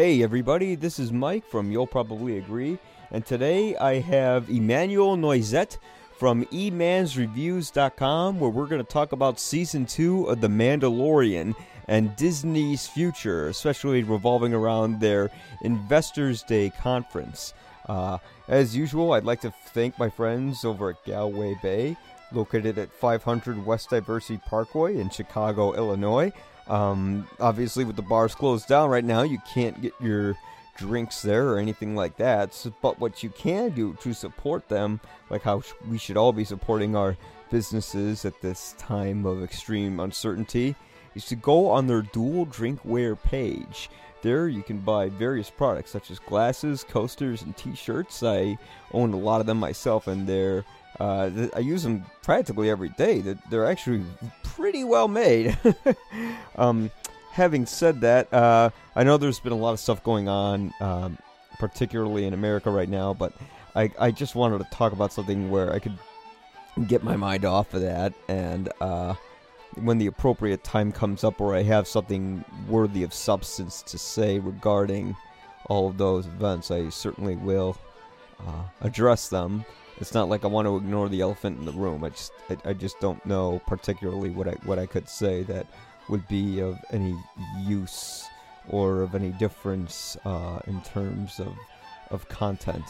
Hey everybody, this is Mike from You'll Probably Agree, and today I have Emmanuel Noisette from emansreviews.com where we're going to talk about season 2 of The Mandalorian and Disney's future, especially revolving around their Investors Day conference. Uh, as usual, I'd like to thank my friends over at Galway Bay, located at 500 West Diversey Parkway in Chicago, Illinois. Um, obviously, with the bars closed down right now, you can't get your drinks there or anything like that. So, but what you can do to support them, like how we should all be supporting our businesses at this time of extreme uncertainty, is to go on their Duel Drinkware page. There you can buy various products such as glasses, coasters, and t-shirts. I own a lot of them myself, and they're uh, th- I use them practically every day. They're, they're actually pretty well made. um, having said that, uh, I know there's been a lot of stuff going on, um, particularly in America right now, but I, I just wanted to talk about something where I could get my mind off of that and uh, when the appropriate time comes up where I have something worthy of substance to say regarding all of those events, I certainly will uh, address them. It's not like I want to ignore the elephant in the room. I just I, I just don't know particularly what I what I could say that would be of any use or of any difference uh, in terms of of content.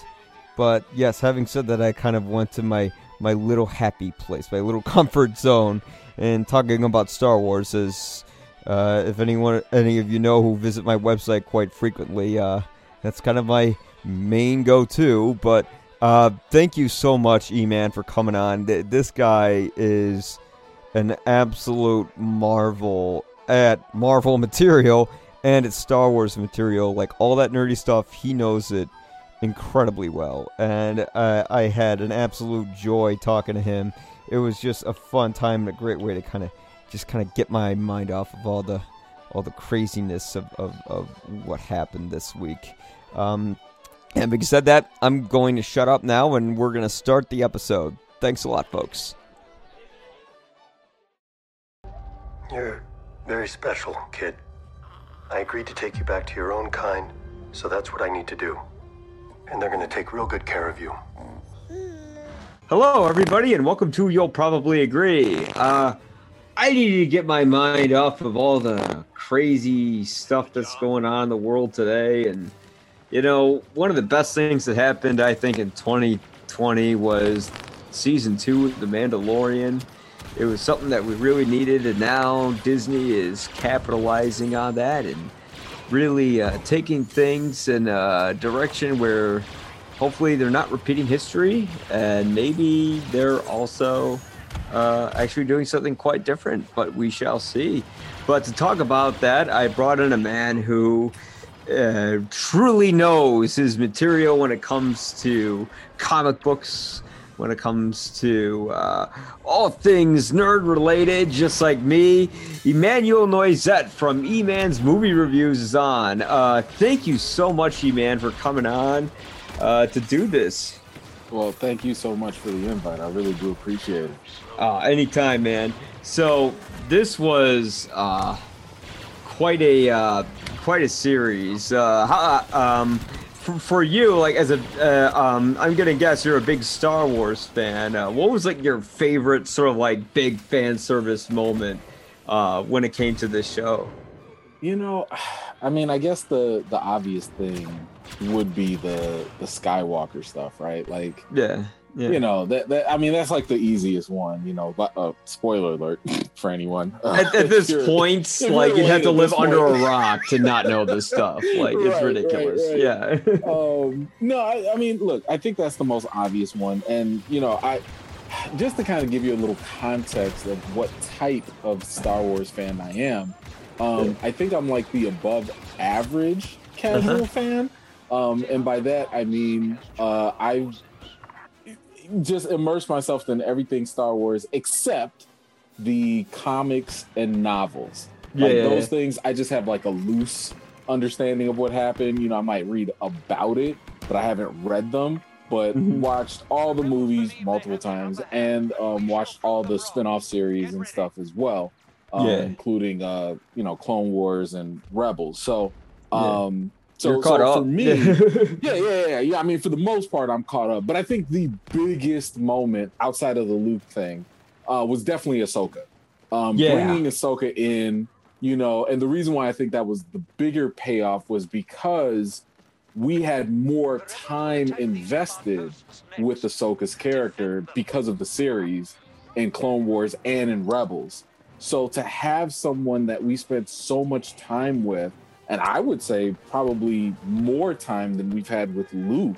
But yes, having said that, I kind of went to my my little happy place, my little comfort zone, and talking about Star Wars is. Uh, if anyone, any of you know who visit my website quite frequently, uh, that's kind of my main go-to. But uh, thank you so much, E-Man, for coming on. This guy is an absolute marvel at Marvel material and it's Star Wars material. Like all that nerdy stuff, he knows it incredibly well. And uh, I had an absolute joy talking to him. It was just a fun time and a great way to kind of just kind of get my mind off of all the all the craziness of, of, of what happened this week. Um, and because said that, I'm going to shut up now and we're going to start the episode. Thanks a lot, folks. You're very special, kid. I agreed to take you back to your own kind, so that's what I need to do. And they're going to take real good care of you. Hello, everybody, and welcome to You'll Probably Agree. Uh, I need to get my mind off of all the crazy stuff that's going on in the world today. And, you know, one of the best things that happened, I think, in 2020 was season two of The Mandalorian. It was something that we really needed, and now Disney is capitalizing on that and really uh, taking things in a direction where hopefully they're not repeating history, and maybe they're also uh, actually doing something quite different, but we shall see. But to talk about that, I brought in a man who uh, truly knows his material when it comes to comic books, when it comes to uh, all things nerd related, just like me. Emmanuel Noisette from E-Man's Movie Reviews is on. Uh, thank you so much, E-Man, for coming on uh, to do this. Well, thank you so much for the invite. I really do appreciate it. Uh, anytime, man. So this was uh, quite a uh, quite a series. Uh, how, um, for, for you, like as a, uh, um, I'm gonna guess you're a big Star Wars fan. Uh, what was like your favorite sort of like big fan service moment uh, when it came to this show? You know, I mean, I guess the the obvious thing would be the the Skywalker stuff, right? Like, Yeah, yeah. you know, that, that I mean, that's like the easiest one. You know, but uh, spoiler alert for anyone. at, at this point, like you'd have to live this under a rock to not know this stuff. Like it's Right, right, ridiculous. right. Yeah. um no I, I mean look i think that's the most obvious one and you know i just to kind of give you a little context of what type of star wars fan i am um i think i'm like the above average casual Uh-huh. fan um and by that i mean uh i've just immerse myself in everything star wars except the comics and novels like those things i just have like a loose understanding of what happened you know i might read about it but i haven't read them but Mhm. watched all the movies multiple times and um, watched all the spin-off series and stuff as well um, Yeah. including uh, you know clone wars and rebels so Yeah. um, So, You're caught so up. for me, yeah, yeah, yeah, yeah. I mean, for the most part, I'm caught up. But I think the biggest moment outside of the Luke thing uh, was definitely Ahsoka. Um, Yeah. Bringing Ahsoka in, you know, and the reason why I think that was the bigger payoff was because we had more time invested with Ahsoka's character because of the series in Clone Wars and in Rebels. So to have someone that we spent so much time with, and I would say probably more time than we've had with Luke,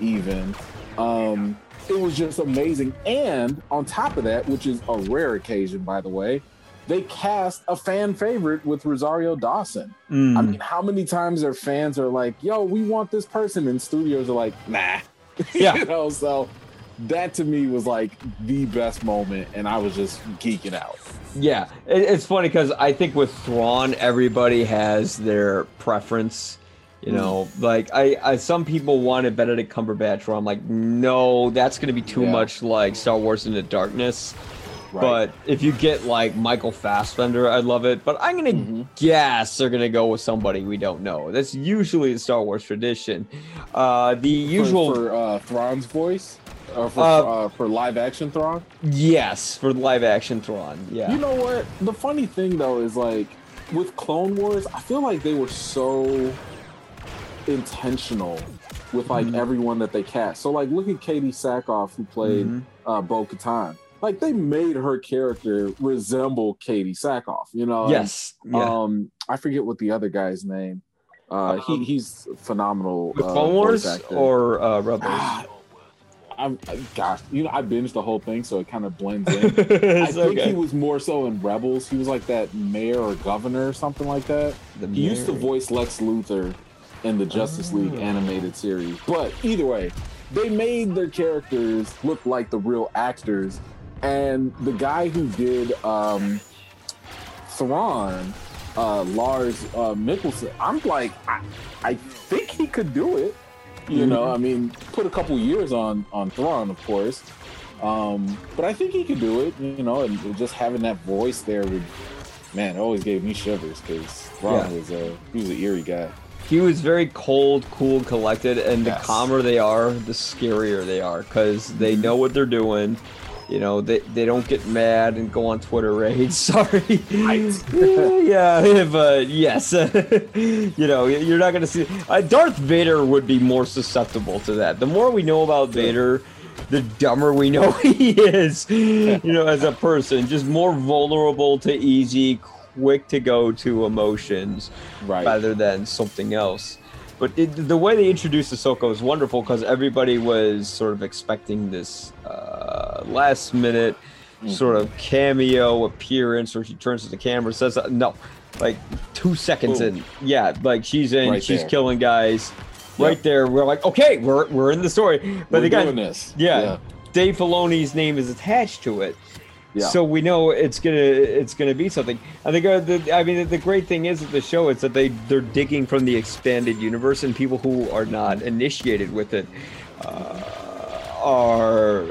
even, um, it was just amazing. And on top of that, which is a rare occasion, by the way, they cast a fan favorite with Rosario Dawson. Mm. I mean, how many times their fans are like, "Yo, we want this person," and studios are like, "Nah." Yeah. you know. So that to me was like the best moment, and I was just geeking out. Yeah, it, it's funny because I think with Thrawn, everybody has their preference. You know, like I, I, some people wanted Benedict Cumberbatch, where I'm like, no, that's going to be too Yeah. much like Star Wars Into Darkness. Right. But if you get like Michael Fassbender, I love it. But I'm gonna Mhm. guess they're gonna go with somebody we don't know. That's usually the Star Wars tradition. Uh, the For- usual, for, uh, Thrawn's voice, or for Uh, uh, for live action Thrawn. yes, for live action Thrawn. Yeah. You know what? The funny thing though is like with Clone Wars, I feel like they were so intentional with like Mhm. everyone that they cast. So like look at Katee Sackhoff who played Mhm. uh Bo Katan. Like they made her character resemble Katee Sackhoff, you know? And, yes. Yeah. Um I forget what the other guy's name. Uh Um, he he's phenomenal. With uh, Clone Wars or uh, Rebels. Ah, I'm, I- gosh, you know, I binged the whole thing, so it kind of blends in. I think okay. he was more so in Rebels. He was like that mayor or governor or something like that. The He used to voice Lex Luthor in the Justice League Oh. animated series. But either way, they made their characters look like the real actors. And the guy who did um, Thrawn, uh, Lars uh, Mikkelsen, I'm like, I, I think he could do it. You know, I mean, put a couple years on on Thrawn, of course. Um, but I think he could do it, you know, and just having that voice there would, man, it always gave me shivers because Thrawn Yeah. was a he was an eerie guy. He was very cold, cool, collected, and the calmer they are, the scarier they are because they Mm-hmm. know what they're doing. You know, they, they don't get mad and go on Twitter raids. Sorry. yeah, yeah, but yes, you know, you're not gonna see. Uh, Darth Vader would be more susceptible to that. The more we know about Vader, the dumber we know he is. You know, as a person, just more vulnerable to easy, quick to go to emotions Right. rather than something else. But it, the way they introduced Ahsoka was wonderful because everybody was sort of expecting this uh, last minute Mm-hmm. sort of cameo appearance where she turns to the camera says, uh, no, like two seconds Boom. in. Yeah, like she's in, Right she's there. killing guys. Right there, we're like, okay, we're, we're in the story. But We're the guy, doing this. yeah, Dave Filoni's name is attached to it. Yeah. So we know it's gonna it's gonna be something. I think uh, the, I mean the great thing is with the show is that they they're digging from the expanded universe and people who are not initiated with it uh, are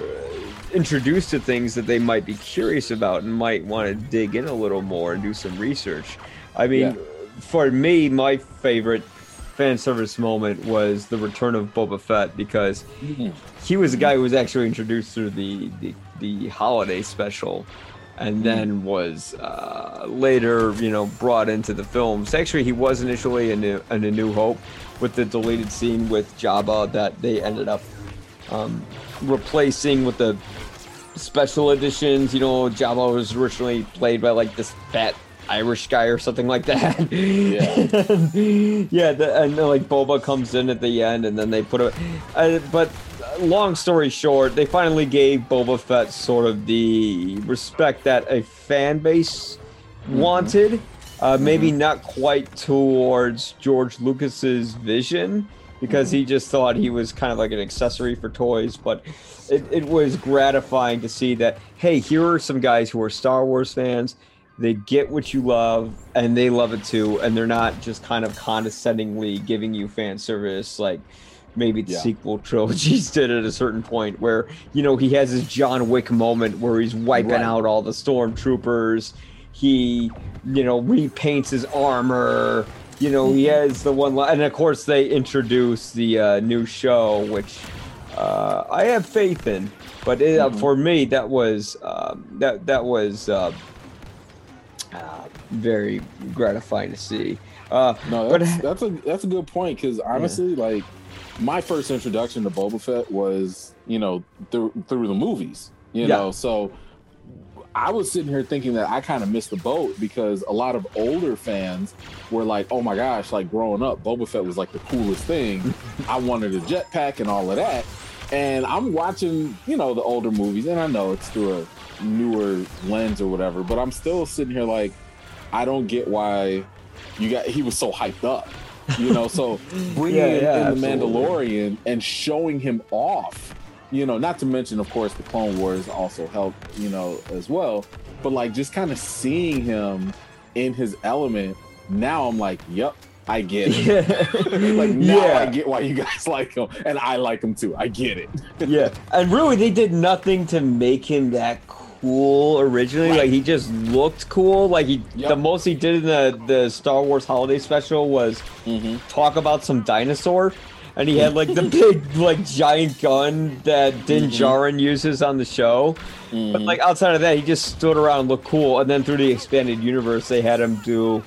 introduced to things that they might be curious about and might want to dig in a little more and do some research. I mean, Yeah. for me, my favorite fan service moment was the return of Boba Fett because Mhm. he was the guy who was actually introduced through the the, the holiday special and then was uh, later you know brought into the films. Actually he was initially in a, in a new hope with the deleted scene with jabba that they ended up um, replacing with the special editions. You know jabba was originally played by like this fat Irish guy or something like that. Yeah. yeah, the, and then, like Boba comes in at the end, and then they put a. Uh, but long story short, they finally gave Boba Fett sort of the respect that a fan base wanted. Uh, maybe not quite towards George Lucas's vision, because he just thought he was kind of like an accessory for toys. But it, it was gratifying to see that, hey, here are some guys who are Star Wars fans. They get what you love and they love it too. And they're not just kind of condescendingly giving you fan service like maybe the Yeah. sequel trilogies did at a certain point where, you know, he has his John Wick moment where he's wiping Right. out all the stormtroopers. He, you know, repaints his armor you know, he has the one line, and of course they introduce the uh, new show, which uh, I have faith in. But it, uh, Mhm. for me, that was um, that that was uh, very gratifying to see. Uh, No, But- that's that's a that's a good point because honestly, like my first introduction to Boba Fett was you know through through the movies, you Yeah. know. So I was sitting here thinking that I kind of missed the boat because a lot of older fans were like, "Oh my gosh!" Like growing up, Boba Fett was like the coolest thing. I wanted a jetpack and all of that. And I'm watching, you know, the older movies, and I know it's through a newer lens or whatever, but I'm still sitting here like, I don't get why you got he was so hyped up you know? So bringing Yeah, yeah, in the mandalorian and showing him off you know not to mention of course the clone wars also helped you know as well but like just kind of seeing him in his element now i'm like yep i get it like now yeah. i get why you guys like him and i like him too i get it yeah, and really, they did nothing to make him that cool originally. Right. Like he just looked cool. Like he, Yep. the most he did in the the Star Wars Holiday Special was mm-hmm. talk about some dinosaur. And he had like the big, like giant gun that Din Mhm. Djarin uses on the show. But like outside of that, he just stood around and looked cool. And then through the expanded universe, they had him do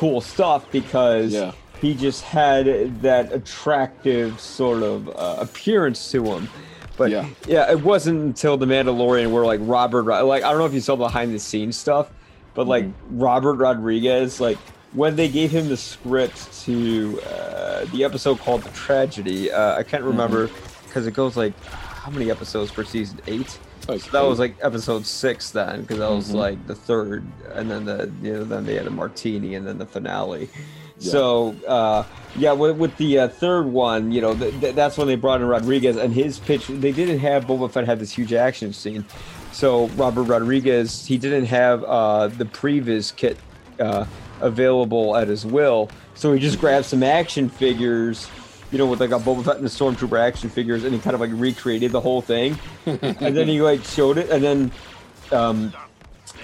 cool stuff because Yeah. he just had that attractive sort of uh, appearance to him. But Yeah. yeah. it wasn't until the Mandalorian where like Robert, like I don't know if you saw behind the scenes stuff, but like Mm-hmm. Robert Rodriguez, like when they gave him the script to uh, the episode called The Tragedy, uh, I can't remember Mm-hmm. because it goes like how many episodes per season? Eight. Like, So that was like episode six then, because that was Mhm. like the third, and then the you know then they had a martini, and then the finale. Yeah. So uh, yeah, with, with the uh, third one, you know, th- th- that's when they brought in Rodriguez, and his pitch. They didn't have Boba Fett had this huge action scene, so Robert Rodriguez he didn't have uh, the previous kit uh, available at his will, so he just grabbed some action figures. You know, with like a Boba Fett and the Stormtrooper action figures, and he kind of like recreated the whole thing, and then he like showed it, and then um,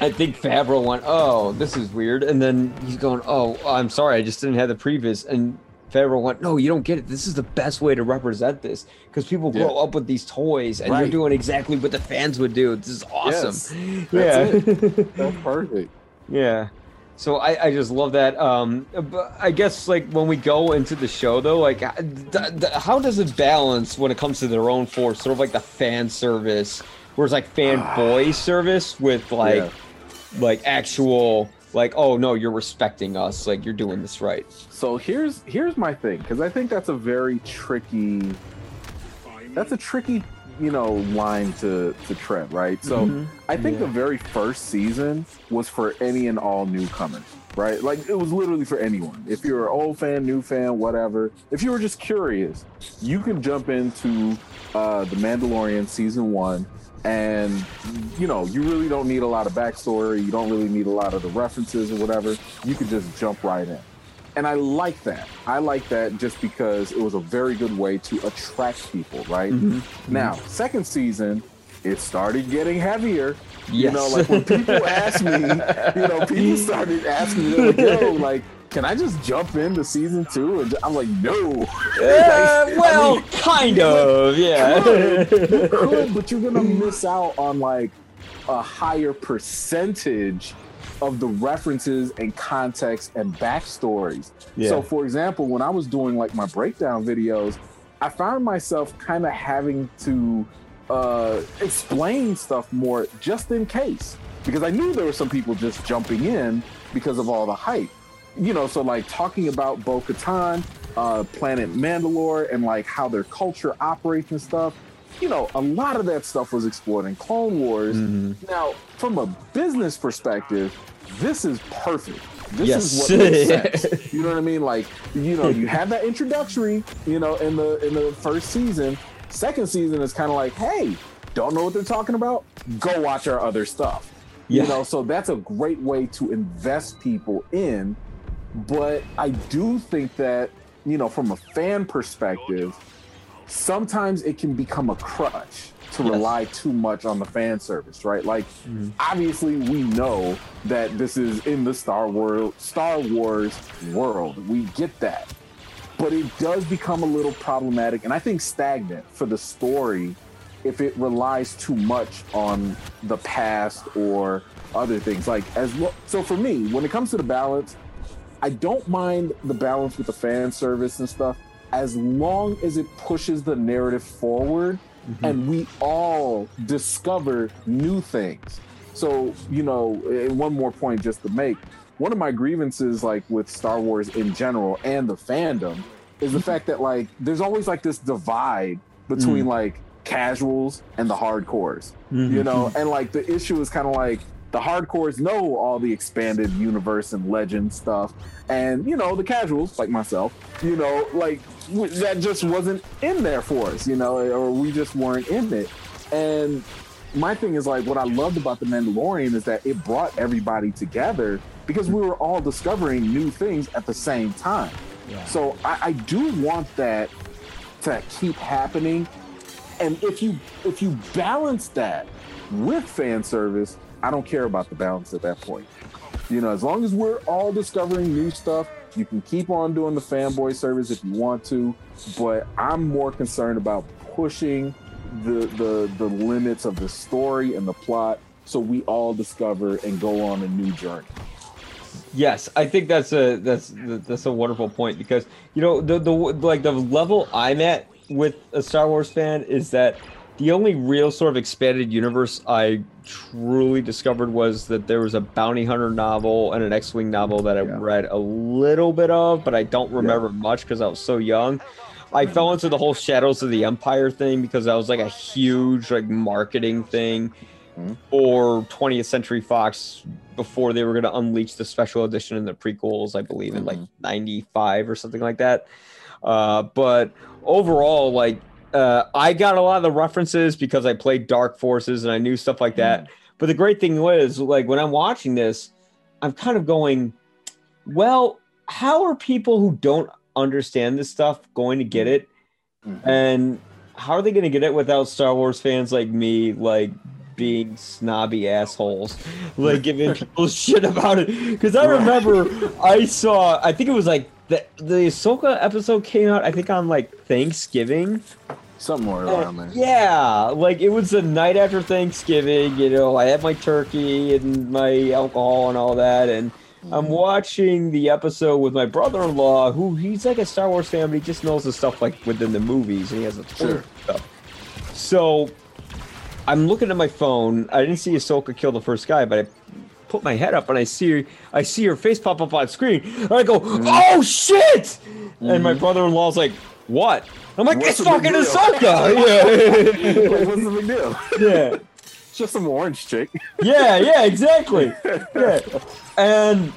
I think Favreau went, "Oh, this is weird," and then he's going, "Oh, I'm sorry, I just didn't have the previous." And Favreau went, "No, you don't get it. This is the best way to represent this because people grow Yeah. up with these toys, and you're doing exactly what the fans would do. This is awesome." That's yeah, that's perfect yeah. So I, I just love that. Um, but I guess like when we go into the show though, like th- th- how does it balance when it comes to their own force, sort of like the fan service, whereas like fanboy service with like Yeah. like actual like oh no you're respecting us like you're doing this right So here's here's my thing because I think that's a very tricky. That's a tricky, you know, line to to tread, right? So Mhm. I think Yeah. the very first season was for any and all newcomers, right? Like it was literally for anyone. If you're an old fan, new fan, whatever. If you were just curious, you can jump into uh, the Mandalorian season one. And you know, you really don't need a lot of backstory. You don't really need a lot of the references or whatever. You can just jump right in and I like that. I like that just because it was a very good way to attract people, right? Mm-hmm. Now, second season, it started getting heavier. You know, like when people asked me, you know, people started asking me, like, yo, like, can I just jump into season two? And I'm like, no. uh, Like, I well mean, kind of yeah could, you could, but you're gonna miss out on like a higher percentage of the references and context and backstories. Yeah. So, for example, when I was doing like my breakdown videos, I found myself kind of having to uh, explain stuff more just in case because I knew there were some people just jumping in because of all the hype. You know, so like talking about Bo Katan, uh, Planet Mandalore, and like how their culture operates and stuff. You know, a lot of that stuff was explored in Clone Wars. Mhm. Now, from a business perspective, this is perfect. This Yes. is what makes sense. You know what I mean? Like, you know, you have that introductory, you know, in the in the first season. Second season is kind of like, hey, don't know what they're talking about? Go watch our other stuff. Yeah. You know, so that's a great way to invest people in. But I do think that, you know, from a fan perspective, sometimes it can become a crutch to Yes. rely too much on the fan service, right? Like, Mhm. obviously, we know that this is in the Star Wars Star Wars world. We get that, but it does become a little problematic, and I think stagnant for the story if it relies too much on the past or other things. Like as well. So for me, when it comes to the balance, I don't mind the balance with the fan service and stuff as long as it pushes the narrative forward Mm-hmm. and we all discover new things. So, you know, one more point just to make. One of my grievances like with Star Wars in general and the fandom is the fact that like there's always like this divide between mm. like casuals and the hardcores. You mm-hmm. know, and like the issue is kind of like the hardcores know all the expanded universe and legend stuff. And you know the casuals like myself you know like w- that just wasn't in there for us you know or we just weren't in it. And my thing is like what i loved about the mandalorian is that it brought everybody together because we were all discovering new things at the same time. Yeah. so I, I do want that to keep happening. And if you if you balance that with fan service i don't care about the balance at that point. You know as long as we're all discovering new stuff you can keep on doing the fanboy service if you want to but i'm more concerned about pushing the the the limits of the story and the plot so we all discover and go on a new journey. Yes, I think that's a that's that's a wonderful point because you know the the like the level I'm at with a Star Wars fan is that the only real sort of expanded universe I truly discovered was that there was a bounty hunter novel and an X-wing novel that I Yeah. read a little bit of, but I don't remember much because I was so young. I fell into the whole Shadows of the Empire thing because that was like a huge like marketing thing Mhm. for 20th Century Fox before they were going to unleash the special edition and the prequels, I believe, in like Mhm. 95 or something like that. Uh, but overall, like, uh, I got a lot of the references because I played Dark Forces and I knew stuff like that. Mm. But the great thing was, like, when I'm watching this, I'm kind of going, well, how are people who don't understand this stuff going to get mm. it? Mm. And how are they going to get it without Star Wars fans like me, like being snobby assholes, like giving people shit about it? Because I remember I saw, I think it was like the the Ahsoka episode came out, I think on like Thanksgiving. somewhere around there Yeah, like it was the night after Thanksgiving. You know, I had my turkey and my alcohol and all that, and I'm mm-hmm. watching the episode with my brother-in-law, who he's like a Star Wars fan, but he just knows the stuff like within the movies, and he has a ton Sure. stuff. So I'm looking at my phone. I didn't see Ahsoka kill the first guy, but I put my head up and I see her, I see her face pop up on screen. And I go, Mm-hmm. "Oh shit!" And my brother-in-law's like, "What?" I'm like, What's "It's fucking deal?" Ahsoka!" Like, what's the big deal Yeah, yeah. It's just some orange chick Yeah, yeah, exactly. Yeah. And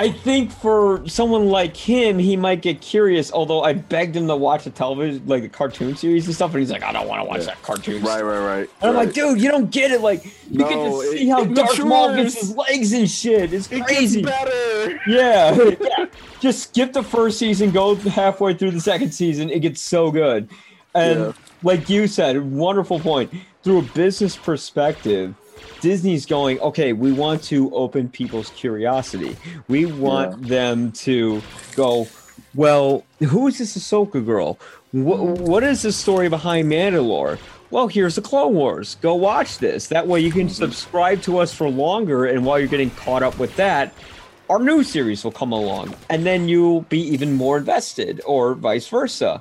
I think for someone like him, he might get curious. Although I begged him to watch the television, like the cartoon series and stuff, and he's like, "I don't want to watch Yeah. that cartoon." right right right And I'm right. like, "Dude, you don't get it. Like, you get No, to it- see how it Darth Maul gets his legs and shit. It's it crazy." better Yeah, yeah. Just skip the first season, go halfway through the second season. It gets so good. And Yeah. like you said, wonderful point. Through a business perspective, Disney's going, okay, we want to open people's curiosity. We want them to go, well, who is this Ahsoka girl? What, what is the story behind Mandalore? Well, here's the Clone Wars. Go watch this. That way you can subscribe to us for longer. And while you're getting caught up with that, our new series will come along. And then you'll be even more invested, or vice versa.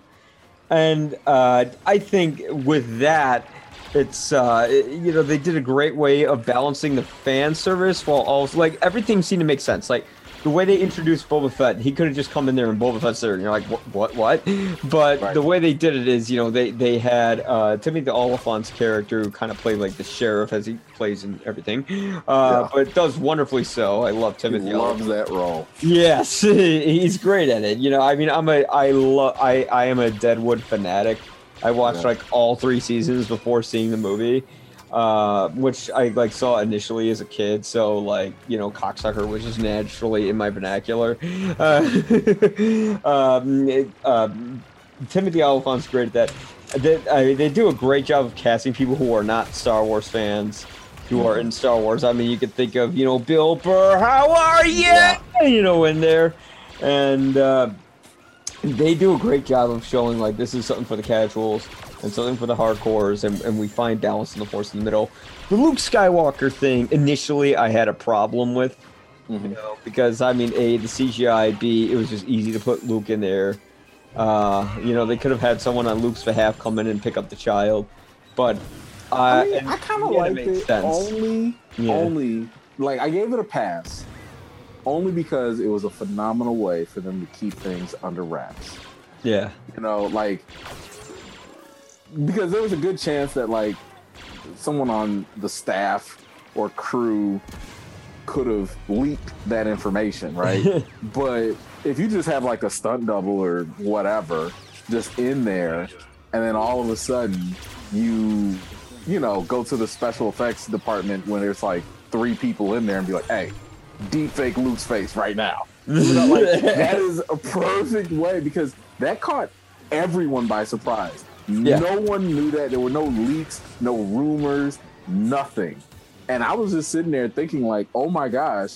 And uh, I think with that, it's uh, you know they did a great way of balancing the fan service while also like everything seemed to make sense. Like the way they introduced Boba Fett, he could have just come in there and Boba Fett's there, and you're like, what, what, what? But Right. the way they did it is, you know, they they had uh, Timothy Olyphant's character who kind of played like the sheriff as he plays in everything, uh, Yeah. but does wonderfully so. I love he Timothy. loves Olyphant. that role Yes, he's great at it. You know, I mean, I'm a, I love, I, I am a Deadwood fanatic. I watched Yeah. like all three seasons before seeing the movie, uh, which I like saw initially as a kid. So like, you know, cocksucker was just naturally in my vernacular. Uh, um, it, um, Timothy Olyphant's great at that. They, I mean, they do a great job of casting people who are not Star Wars fans, who are in Star Wars. I mean, you could think of you know Bill Burr, how are you? Yeah. You know, in there, and uh, they do a great job of showing like this is something for the casuals and something for the hardcores, and, and we find balance in the force in the middle. The Luke Skywalker thing initially, I had a problem with. You know, because I mean, a the CGI, b it was just easy to put Luke in there. Uh, you know, they could have had someone on Luke's behalf come in and pick up the child, but uh, I mean, I kind of yeah, liked makes it sense. only, Yeah. only like I gave it a pass, only because it was a phenomenal way for them to keep things under wraps. yeah, You know, like because there was a good chance that like someone on the staff or crew could have leaked that information, right? but if you just have like a stunt double or whatever just in there, and then all of a sudden you, you know, go to the special effects department when there's like three people in there and be like, hey, deep fake Luke's face right now. You know, like, that is a perfect way because that caught everyone by surprise. Yeah. No one knew that. There were no leaks, no rumors, nothing. And I was just sitting there thinking, like, oh my gosh,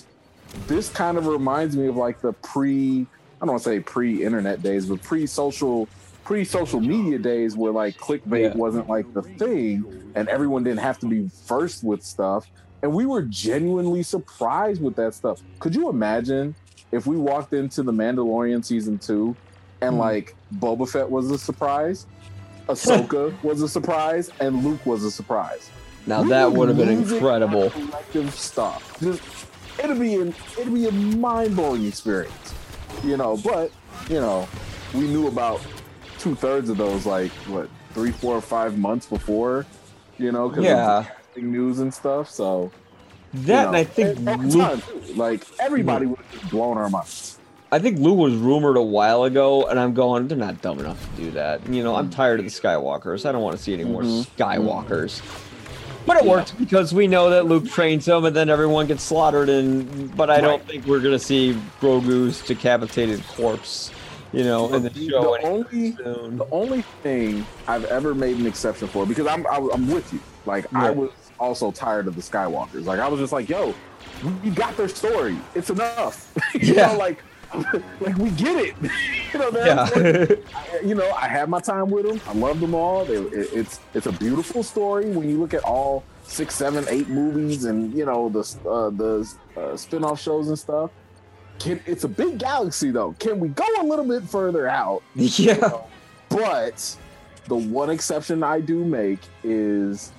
this kind of reminds me of like the pre, I don't want to say pre-internet days, but pre-social, pre-social media days where like clickbait Yeah. wasn't like the thing, and everyone didn't have to be first with stuff. And we were genuinely surprised with that stuff. Could you imagine if we walked into the Mandalorian season two and Hmm. like Boba Fett was a surprise, Ahsoka was a surprise, and Luke was a surprise? now We that would have been incredible. Collective stuff. Just it'll be an it'll be a mind blowing experience, you know. But you know, we knew about two thirds of those like what three, four, or five months before, you know, because Yeah. News and stuff. So That you and I think at- at the Luke, like everybody would have just blown our minds. I think Luke was rumored a while ago, and I'm going, they're not dumb enough to do that. You know, I'm tired of the Skywalkers. I don't want to see any more Mhm. Skywalkers. But it worked because we know that Luke trains them, and then everyone gets slaughtered. And but I don't think we're gonna see Grogu's decapitated corpse. You know, in the show the only soon. The only thing I've ever made an exception for, because I'm I, I'm with you. Like I was also tired of the Skywalkers. Like I was just like, yo, you got their story. It's enough. you Yeah. know, like like we get it. you know, Yeah. important. I- you know, I had my time with them. I love them all. They, it, it's it's a beautiful story when you look at all six, seven, eight movies and you know the uh, the uh, spin-off shows and stuff. Can, it's a big galaxy though. Can we go a little bit further out? yeah. But the one exception I do make is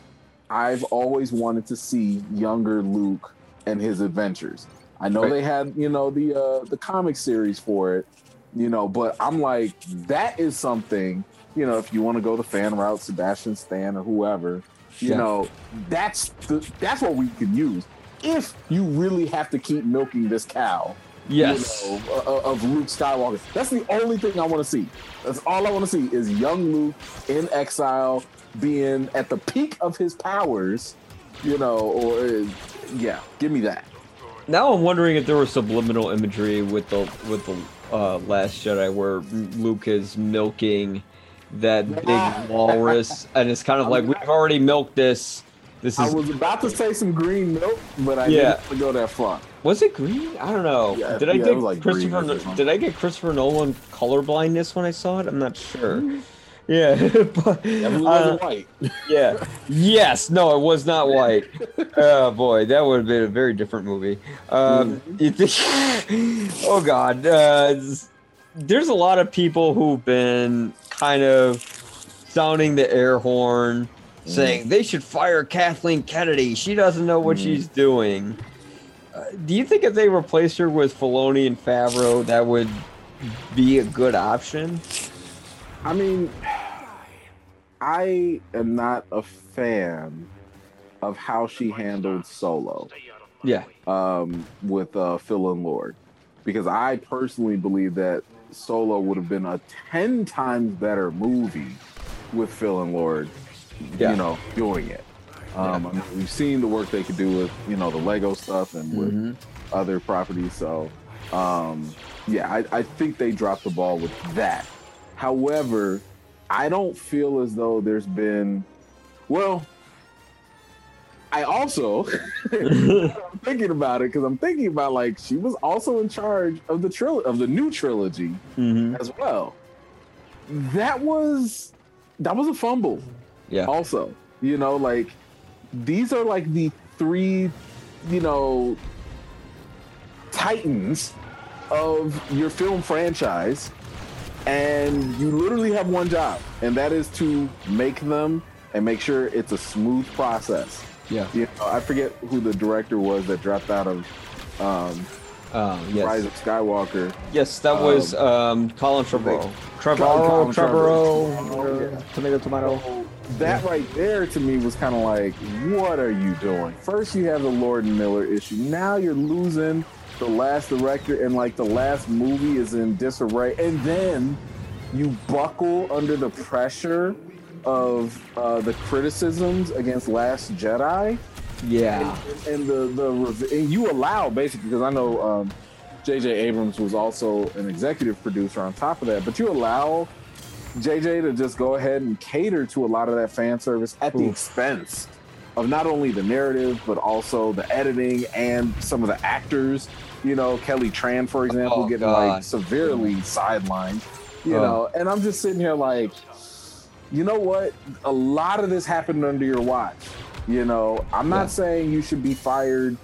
I've always wanted to see younger Luke and his adventures. I know Right. they had, you know, the uh the comic series for it, you know, but I'm like that is something, you know, if you want to go the fan route, Sebastian Stan or whoever, you Yeah. know, that's the that's what we can use. If you really have to keep milking this cow, Yes. you know, uh, of Luke Skywalker. That's the only thing I want to see. That's all I want to see is young Luke in exile, being at the peak of his powers. You know, or uh, yeah, give me that. Now I'm wondering if there was subliminal imagery with the with the uh, Last Jedi where Luke is milking that big walrus, and it's kind of like we've already milked this. This is. I was about to say some green milk, but I Yeah. didn't go that far. was it green? I don't know. Yeah, did I yeah, get like Christopher? Did I get Christopher Nolan color blindness when I saw it? I'm not sure. Mm-hmm. Yeah, but That uh, wasn't white. yeah, yes, no, it was not white. oh boy, that would have been a very different movie. Um, you think- oh god, uh, there's a lot of people who've been kind of sounding the air horn, saying they should fire Kathleen Kennedy. She doesn't know what Mm. she's doing. Uh, do you think if they replaced her with Filoni and Favreau, that would be a good option? I mean, I am not a fan of how she handled Solo. Yeah, um, with uh, Phil and Lord because I personally believe that Solo would have been a ten times better movie with Phil and Lord, Yeah. you know, doing it. Um, I mean, we've seen the work they could do with you know the Lego stuff and with Mhm. other properties. So, um, yeah, I, I think they dropped the ball with that. However, I don't feel as though there's been, well, I also I'm thinking about it because I'm thinking about like she was also in charge of the trilogy of the new trilogy Mm-hmm. as well. That was that was a fumble. Yeah. Also, you know, like these are like the three, you know, titans of your film franchise, and you literally have one job, and that is to make them and make sure it's a smooth process. Yeah. You know, I forget who the director was that dropped out of um, Uh, yes. Rise of Skywalker. Yes, that was um, Colin Trevorrow. Trevorrow, Colin Trevorrow, Trevorrow. uh, tomato, tomato. that right there to me was kind of like, what are you doing? First, you have the Lord and Miller issue. Now you're losing the last director, and like the last movie is in disarray. And then you buckle under the pressure of uh, the criticisms against Last Jedi, Yeah. and the the and you allow basically because I know um, J.J. Abrams was also an executive producer on top of that, but you allow JJ to just go ahead and cater to a lot of that fan service at the expense of not only the narrative but also the editing and some of the actors. You know, Kelly Tran, for example, Oh, getting God. like severely sidelined. You Oh. know, and I'm just sitting here like, you know what? A lot of this happened under your watch. You know, I'm not Yeah. saying you should be fired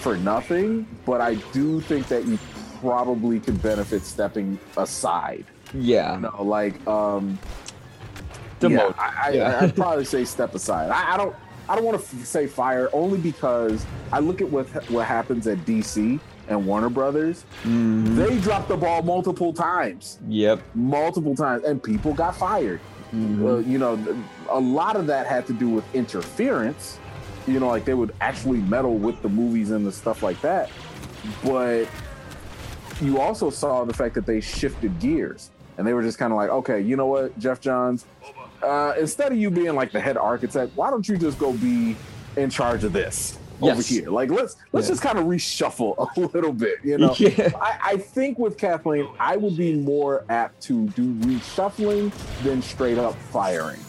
for nothing, but I do think that you probably could benefit stepping aside. Yeah. You know, like um, Demote. yeah, I, I, Yeah. I'd probably say step aside. I, I don't. I don't want to say fire only because I look at what what happens at DC and Warner Brothers. Mhm. They dropped the ball multiple times, Yep. multiple times, and people got fired. Mhm. Uh, you know, a lot of that had to do with interference. You know, like they would actually meddle with the movies and the stuff like that. But you also saw the fact that they shifted gears and they were just kind of like, okay, you know what, Geoff Johns, uh, instead of you being like the head architect, why don't you just go be in charge of this over here? Like, let's let's Yeah. just kind of reshuffle a little bit, you know? Yeah. I, I think with Kathleen, I would be more apt to do reshuffling than straight up firing.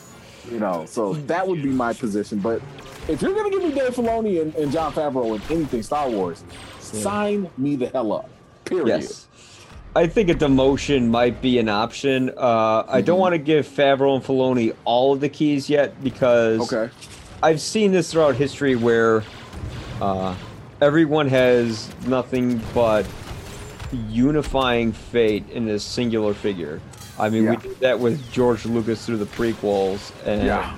You know, so that would be my position. But if you're gonna give me Dave Filoni and, and Jon Favreau and anything Star Wars, sign me the hell up. Period. Yes. I think a demotion might be an option. Uh, I don't Mhm. want to give Favreau and Filoni all of the keys yet because Okay. I've seen this throughout history where uh, everyone has nothing but unifying fate in a singular figure. I mean, we did that with George Lucas through the prequels, and Yeah.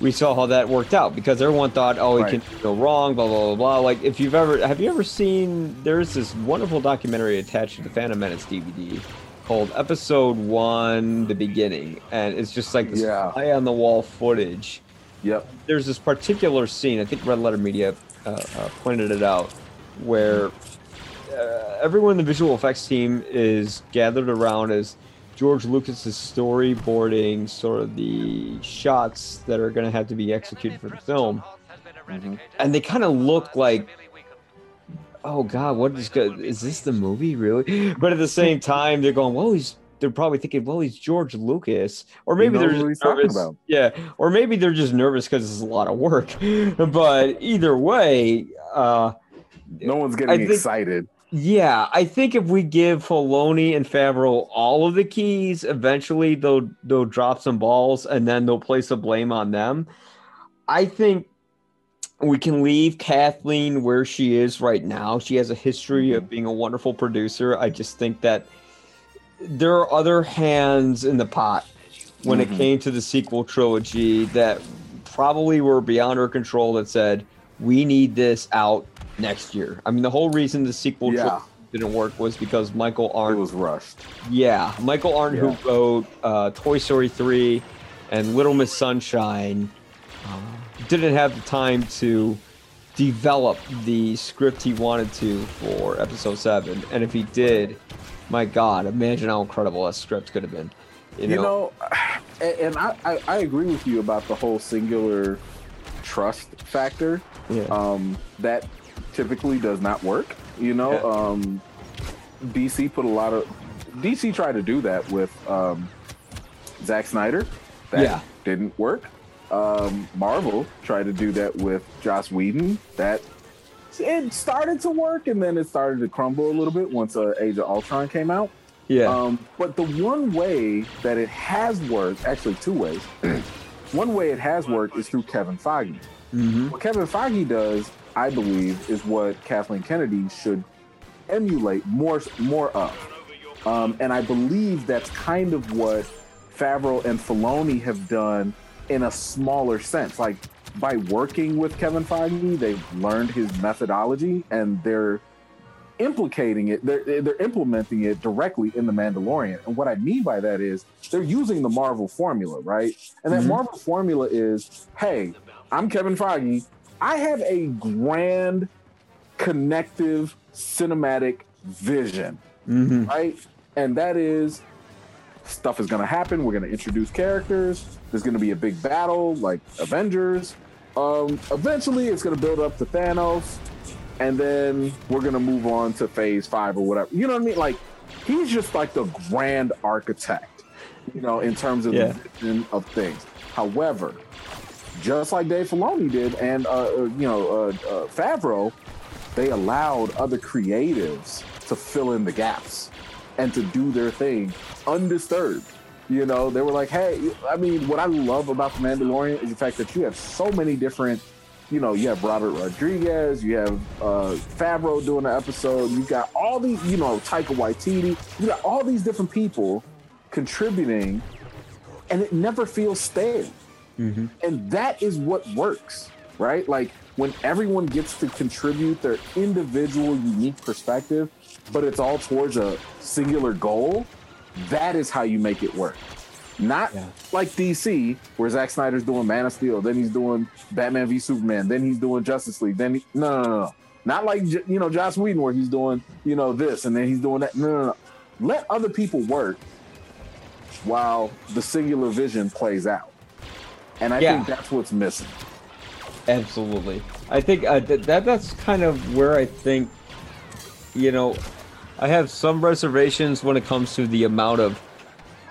We saw how that worked out because everyone thought, oh, it Right. can go wrong, blah blah blah blah. Like, if you've ever, have you ever seen? There's this wonderful documentary attached to the Phantom Menace DVD called Episode One: The Beginning, and it's just like this Yeah. fly on the wall footage Yep. there's this particular scene. I think Red Letter Media uh, uh, pointed it out, where uh, everyone in the visual effects team is gathered around as George Lucas is storyboarding sort of the shots that are going to have to be executed for the film, and they kind of look like. Oh God! What is good? Is this the movie really? But at the same time, they're going, "Well, he's." They're probably thinking, "Well, he's George Lucas," or maybe they're just he's talking nervous. about. Yeah, or maybe they're just nervous because it's a lot of work. But either way, uh, No one's I getting think- excited. Yeah, I think if we give Filoni and Favreau all of the keys, eventually they'll they'll drop some balls and then they'll place the blame on them. I think we can leave Kathleen where she is right now. She has a history of being a wonderful producer. I just think that there are other hands in the pot when it Mhm. came to the sequel trilogy that probably were beyond her control that said, we need this out next year. I mean, the whole reason the sequel Yeah. didn't work was because Michael It Arndt was rushed. yeah, Michael Arndt, Yeah. who wrote uh, Toy Story 3 and Little Miss Sunshine, uh, didn't have the time to develop the script he wanted to for episode 7. And if he did, my God, imagine how incredible that script could have been. You know, You know, and, and I, I, I agree with you about the whole singular trust factor. Yeah. Um, that typically does not work. You know, Yeah. um, DC put a lot of DC tried to do that with um, Zack Snyder. That Yeah. didn't work. Um, Marvel tried to do that with Joss Whedon. That it started to work, and then it started to crumble a little bit once uh, Age of Ultron came out. Yeah. Um, but the one way that it has worked, actually two ways. one way it has worked is through Kevin Feige. Mm-hmm. What Kevin Feige does, I believe, is what Kathleen Kennedy should emulate more more of. Um, and I believe that's kind of what Favreau and Filoni have done in a smaller sense. Like by working with Kevin Feige, they've learned his methodology and they're implicating it. They're they're implementing it directly in the Mandalorian. And what I mean by that is they're using the Marvel formula, right? And that Mhm. Marvel formula is, hey, I'm Kevin Feige. I have a grand, connective, cinematic vision Mm-hmm. right? And that is stuff is going to happen. We're going to introduce characters. There's going to be a big battle like Avengers. Um, eventually, it's going to build up to Thanos, and then we're going to move on to Phase Five or whatever. You know what I mean? Like he's just like the grand architect, you know, in terms of Yeah. the vision of things. However, just like Dave Filoni did, and uh, uh, you know uh, uh, Favreau, they allowed other creatives to fill in the gaps and to do their thing undisturbed. You know, they were like, hey, I mean, what I love about The Mandalorian is the fact that you have so many different, you know, you have Robert Rodriguez, you have uh, Favreau doing the episode, you got all these, you know, Taika Waititi, you got all these different people contributing, and it never feels stale. Mm-hmm. And that is what works, right? Like when everyone gets to contribute their individual, unique perspective, but it's all towards a singular goal, that is how you make it work. Not Yeah. like DC, where Zack Snyder's doing Man of Steel, then he's doing Batman v Superman, then he's doing Justice League, then he, no, no, no, no. Not like you know Joss Whedon, where he's doing you know this and then he's doing that. No, no, no. Let other people work while the singular vision plays out. And I Yeah. think that's what's missing. Absolutely. I think uh, th- that that's kind of where I think, you know, I have some reservations when it comes to the amount of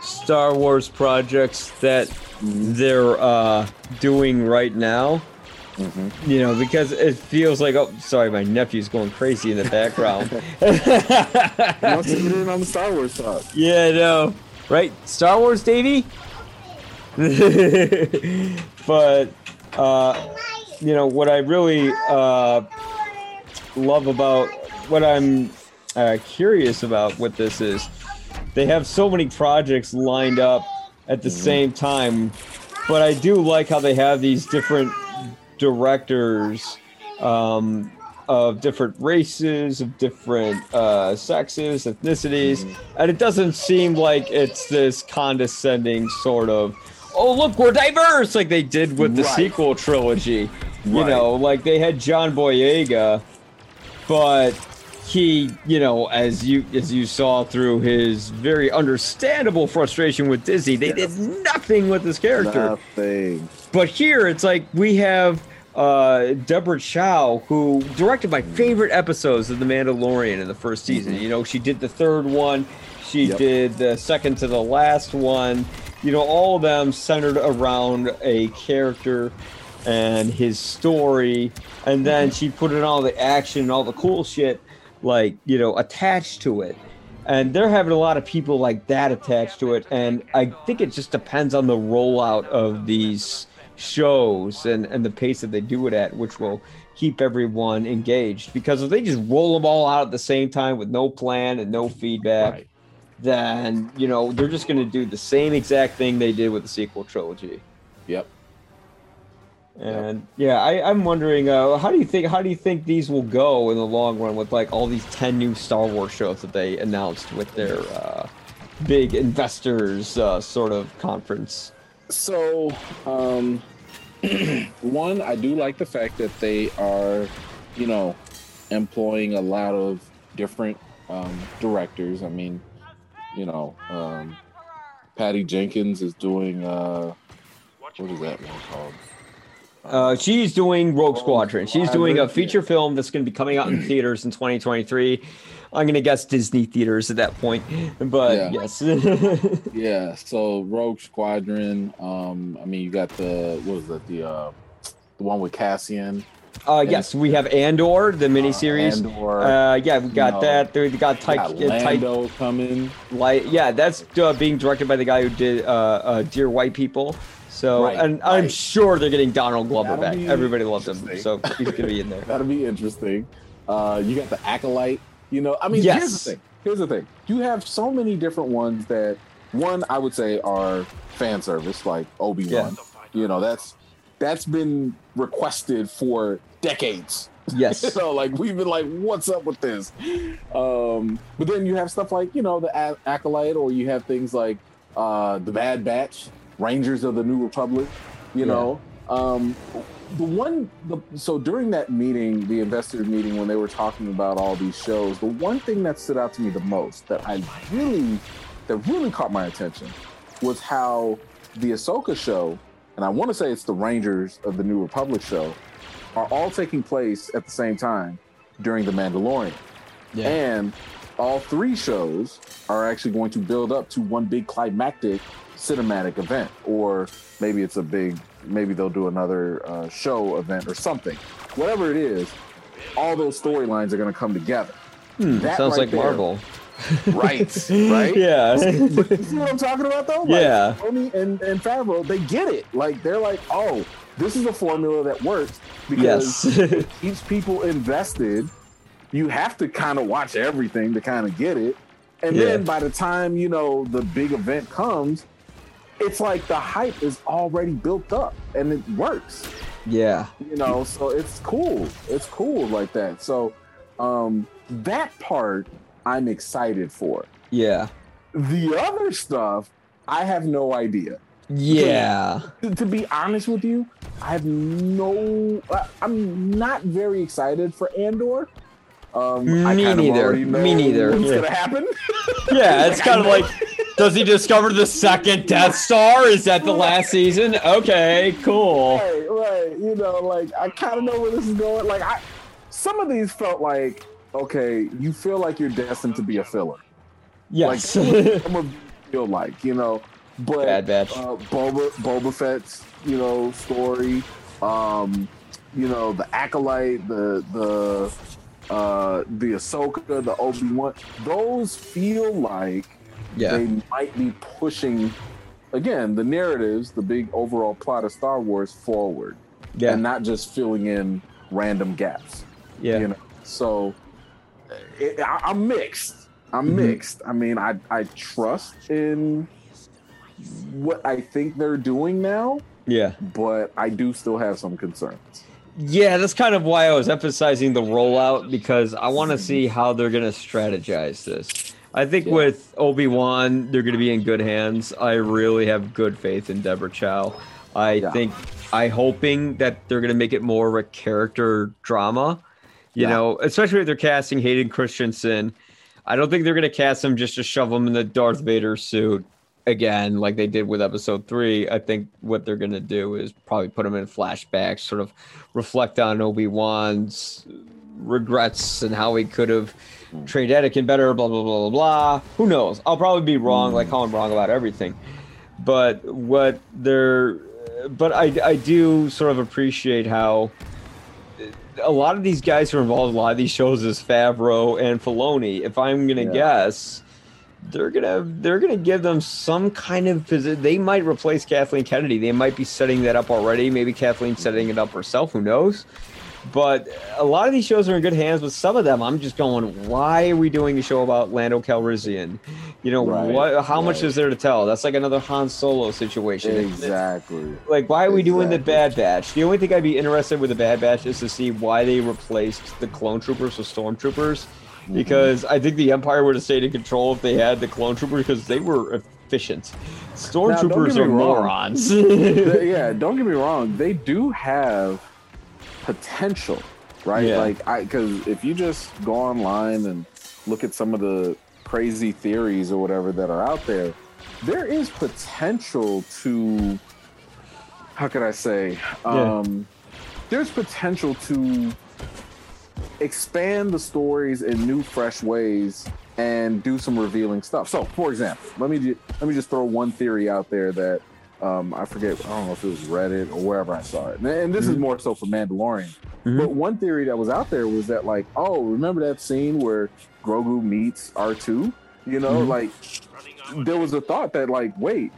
Star Wars projects that they're uh, doing right now. You know, because it feels like oh, sorry, my nephew's going crazy in the background. Once you get in on the Star Wars talk. Yeah, no. Right? Star Wars, Davey? but, uh, you know, what I really uh, love about, what I'm uh, curious about with this is they have so many projects lined up at the same time, but I do like how they have these different directors um, of different races, of different uh, sexes, ethnicities, and it doesn't seem like it's this condescending sort of, oh look, we're diverse, like they did with the Right. sequel trilogy. You Right. know, like they had John Boyega, but he, you know, as you as you saw through his very understandable frustration with Disney, they did nothing with his character. Nothing. But here it's like we have uh, Deborah Chow, who directed my favorite episodes of The Mandalorian in the first season. You know, she did the third one, she Yep. did the second to the last one. You know, all of them centered around a character and his story, and then she put in all the action and all the cool shit, like you know, attached to it. And they're having a lot of people like that attached to it. And i think it just depends on the rollout of these shows and and the pace that they do it at which will keep everyone engaged. Because if they just roll them all out at the same time with no plan and no feedback Right. Then you know they're just going to do the same exact thing they did with the sequel trilogy Yep. and yeah, I, I'm wondering, uh, how do you think how do you think these will go in the long run with like all these ten new Star Wars shows that they announced with their uh, big investors uh, sort of conference? So, um, one, I do like the fact that they are, you know, employing a lot of different um, directors. I mean, you know, um, Patty Jenkins is doing uh, what is that one called? Uh, she's doing Rogue Squadron. She's doing a feature film that's going to be coming out in theaters in 2023. I'm gonna guess Disney theaters at that point. But Yeah. yes, Yeah, so Rogue Squadron. Um, I mean, you got the what was it? The uh, the one with Cassian. Uh, yes, we have Andor, the miniseries. Andor. Uh, yeah, we got No. that. We got You Ty- got uh, Ty- coming. Light. Yeah, that's uh, being directed by the guy who did uh, uh, Dear White People. So, Right, and I'm sure they're getting Donald Glover That'll back. Everybody loves him, so he's gonna be in there. That'll be interesting. Uh, you got the acolyte. You know, I mean, Yes. here's the thing. Here's the thing. You have so many different ones that one I would say are fan service, like Obi Wan. You know, that's that's been requested for decades. Yes. you know, like we've been like, what's up with this? Um, but then you have stuff like you know the A- acolyte, or you have things like uh, the Bad Batch, Rangers of the New Republic. You Yeah. know, um, the one. The, so during that meeting, the investor meeting, when they were talking about all these shows, the one thing that stood out to me the most that I really, that really caught my attention, was how the Ahsoka show, and I want to say it's the Rangers of the New Republic show, are all taking place at the same time during The Mandalorian. Yeah. And all three shows are actually going to build up to one big climactic cinematic event, or maybe it's a big, maybe they'll do another uh, show event or something. Whatever it is, all those storylines are going to come together. Hmm, That sounds right like there. Marvel. Right, right. yeah. You see what I'm talking about, though? Like, Yeah. Tony and, and Favreau, they get it. Like, they're like, oh, this is a formula that works because yes. it keeps people invested. You have to kind of watch everything to kind of get it. And Yeah. then by the time, you know, the big event comes, it's like the hype is already built up and it works. yeah. You know, so it's cool. It's cool like that. So um that part I'm excited for. Yeah. The other stuff, I have no idea. Yeah. To, to be honest with you, I have no. I- I'm not very excited for Andor. Um, Me neither. Me neither. What's Yeah. gonna happen? Yeah, it's Like, kind of like, does he discover the second Death Star? Is that the last season? Okay, cool. right, right. You know, like I kind of know where this is going. Like I, some of these felt like okay, you feel like you're destined to be a filler. Yes. Like some of feel like you know, but Bad Batch. uh, Boba Boba Fett's you know story, um, you know the acolyte, the the uh, the Ahsoka, the Obi Wan. Those feel like yeah. they might be pushing again the narratives, the big overall plot of Star Wars forward, Yeah. and not just filling in random gaps. Yeah. You know, so it, I, I'm mixed. I'm Mhm. mixed. I mean, I I trust in what I think they're doing now, Yeah. but I do still have some concerns. Yeah, that's kind of why I was emphasizing the rollout because I want to see how they're going to strategize this. I think Yeah. with Obi Wan, they're going to be in good hands. I really have good faith in Deborah Chow. I Yeah. think I hoping that they're going to make it more of a character drama. You Yeah. know, especially if they're casting Hayden Christensen. I don't think they're going to cast him just to shove him in the Darth Vader suit again, like they did with Episode Three. I think what they're going to do is probably put him in flashbacks, sort of reflect on Obi Wan's regrets and how he could have trained Anakin better. Blah blah blah blah blah. Who knows? I'll probably be wrong, like how I'm wrong about everything. But what they're, but I I do sort of appreciate how a lot of these guys who are involved in a lot of these shows is Favreau and Filoni. If I'm gonna Yeah. guess, they're gonna they're gonna give them some kind of posi- they might replace Kathleen Kennedy. They might be setting that up already. Maybe Kathleen setting it up herself. Who knows? But a lot of these shows are in good hands. But some of them, I'm just going, why are we doing a show about Lando Calrissian? You know, Right, what? How much is there to tell? That's like another Han Solo situation. Exactly. Like, why are we doing the Bad Batch? The only thing I'd be interested with the Bad Batch is to see why they replaced the clone troopers with stormtroopers. Because I think the Empire would have stayed in control if they had the clone troopers because they were efficient. Stormtroopers are wrong. morons. Yeah, don't get me wrong. They do have potential, right? Yeah. Like, I because if you just go online and look at some of the crazy theories or whatever that are out there, there is potential to. How could I say? Yeah. Um, there's potential to expand the stories in new, fresh ways and do some revealing stuff. So, for example, let me ju- let me just throw one theory out there that um, I forget. I don't know if it was Reddit or wherever I saw it, and, and this is more so for Mandalorian. Mhm. But one theory that was out there was that like, oh, remember that scene where Grogu meets R two? You know, Mhm. like there was a thought that like, wait,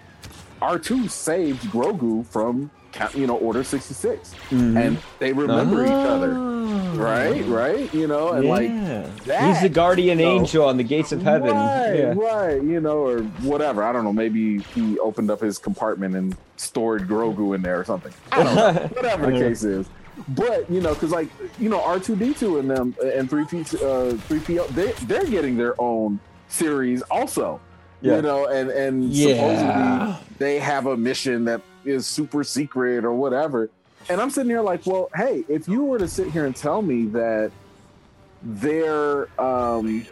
R two saved Grogu from you know Order sixty Mhm. and they remember each other, Ah. Right? Right? You know, and like that, He's the guardian you know, angel on the gates of heaven. Right, Yeah. right. You know, or whatever. I don't know. Maybe he opened up his compartment and stored Grogu in there or something. I don't know. Whatever the case is. But you know, because like you know, R two D two and them and three P uh three PO they they're getting their own series also. Yeah. You know, and and Yeah. supposedly they have a mission that is super secret or whatever. And I'm sitting here like, well, hey, if you were to sit here and tell me that their um,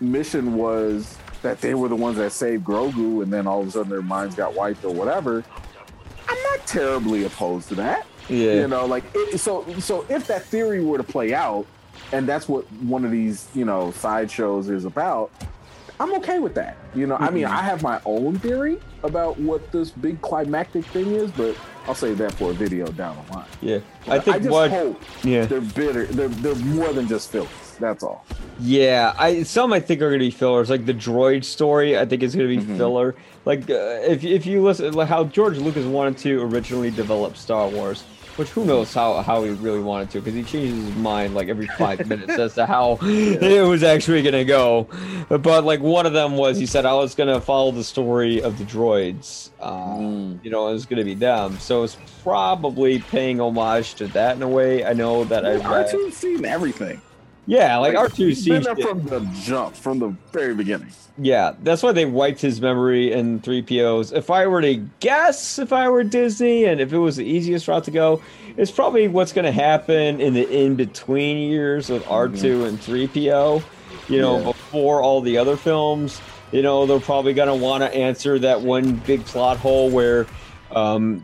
mission was that they were the ones that saved Grogu, and then all of a sudden their minds got wiped or whatever, I'm not terribly opposed to that. Yeah. You know, like it, so. So if that theory were to play out, and that's what one of these you know sideshows is about, I'm okay with that. You know, I mean, Mm-hmm. I have my own theory about what this big climactic thing is, but I'll save that for a video down the line. Yeah. I I think just what. hope Yeah. they're bitter. They're they're more than just fillers. That's all. Yeah, I some I think are going to be fillers. Like the droid story, I think is going to be Mhm. filler. Like uh, if if you listen, like how George Lucas wanted to originally develop Star Wars, which who knows how how he really wanted to, because he changes his mind like every five minutes as to how it was actually going to go. But like one of them was he said I was going to follow the story of the droids. Uh, Mm. You know, it was going to be them. So it's probably paying homage to that in a way. I know that I R read. two's seen everything. Yeah, like R two he's been seems there from the jump, from the very beginning. Yeah, that's why they wiped his memory in 3POs. If I were to guess, if I were Disney, and if it was the easiest route to go, it's probably what's going to happen in the in between years with R2 and 3PO. You know, Yeah. before all the other films, you know, they're probably going to want to answer that one big plot hole where um,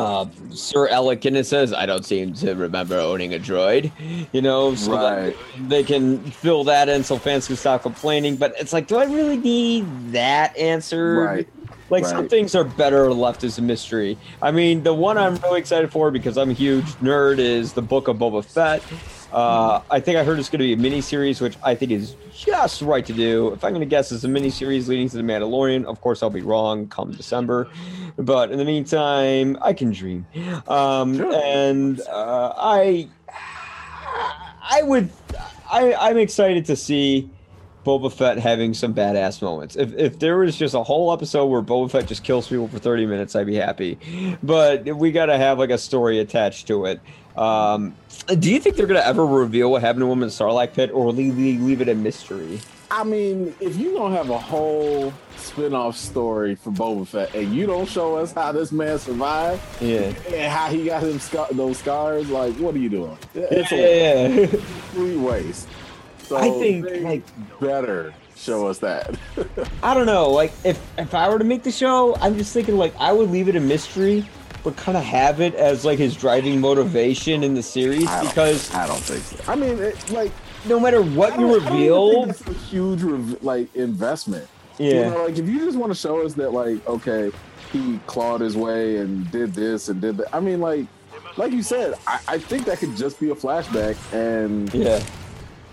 uh, Sir Alec Guinness says, I don't seem to remember owning a droid, you know, so Right. they can fill that in so fans can stop complaining. But it's like, do I really need that answer? Right. Like some things are better left as a mystery. I mean, the one I'm really excited for because I'm a huge nerd is the Book of Boba Fett. Uh, I think I heard it's going to be a mini series, which I think is just right to do. If I'm going to guess, it's a mini series leading to the Mandalorian. Of course, I'll be wrong come December, but in the meantime, I can dream. Um, Sure. And uh, I, I would, I, I'm excited to see Boba Fett having some badass moments. If if there was just a whole episode where Boba Fett just kills people for 30 minutes, I'd be happy. But we got to have like a story attached to it. Um, do you think they're gonna ever reveal what happened to him in Sarlacc Pit, or leave leave it a mystery? I mean, if you don't have a whole spin-off story for Boba Fett and you don't show us how this man survived Yeah. and how he got him scar- those scars, like, what are you doing? It's a Yeah. three ways. So I think, they like- better show us that. I don't know. Like if if I were to make the show, I'm just thinking like I would leave it a mystery, but kind of have it as like his driving motivation in the series I because I don't think so. I mean, it, like, no matter what I you don't- I don't reveal, think that's a huge rev- like investment. yeah. You know, like if you just want to show us that, like, okay, he clawed his way and did this and did that. I mean, like, like you said, I, I think that could just be a flashback, and Yeah.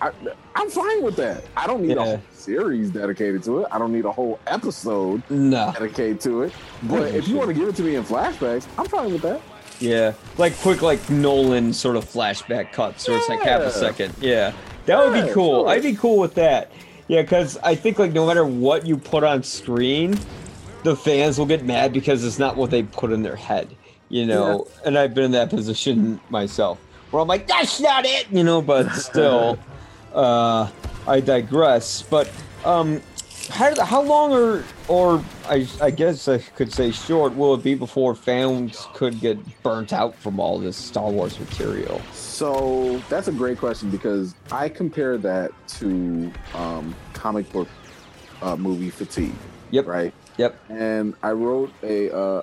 I, I'm fine with that. I don't need Yeah. a whole series dedicated to it. I don't need a whole episode No. dedicated to it. But if you want to give it to me in flashbacks, I'm fine with that. Yeah. Like quick, like Nolan sort of flashback cuts, or it's like half a second. Yeah. That would be cool. sure. I'd be cool with that. Yeah, because I think like no matter what you put on screen, the fans will get mad because it's not what they put in their head. You know, and I've been in that position myself, where I'm like, "That's not it," you know. But still, uh, I digress. But um, how how long or or I I guess I could say short will it be before fans could get burnt out from all this Star Wars material? So that's a great question because I compare that to um, comic book uh, movie fatigue. Yep. Right. Yep. and I wrote a. Uh,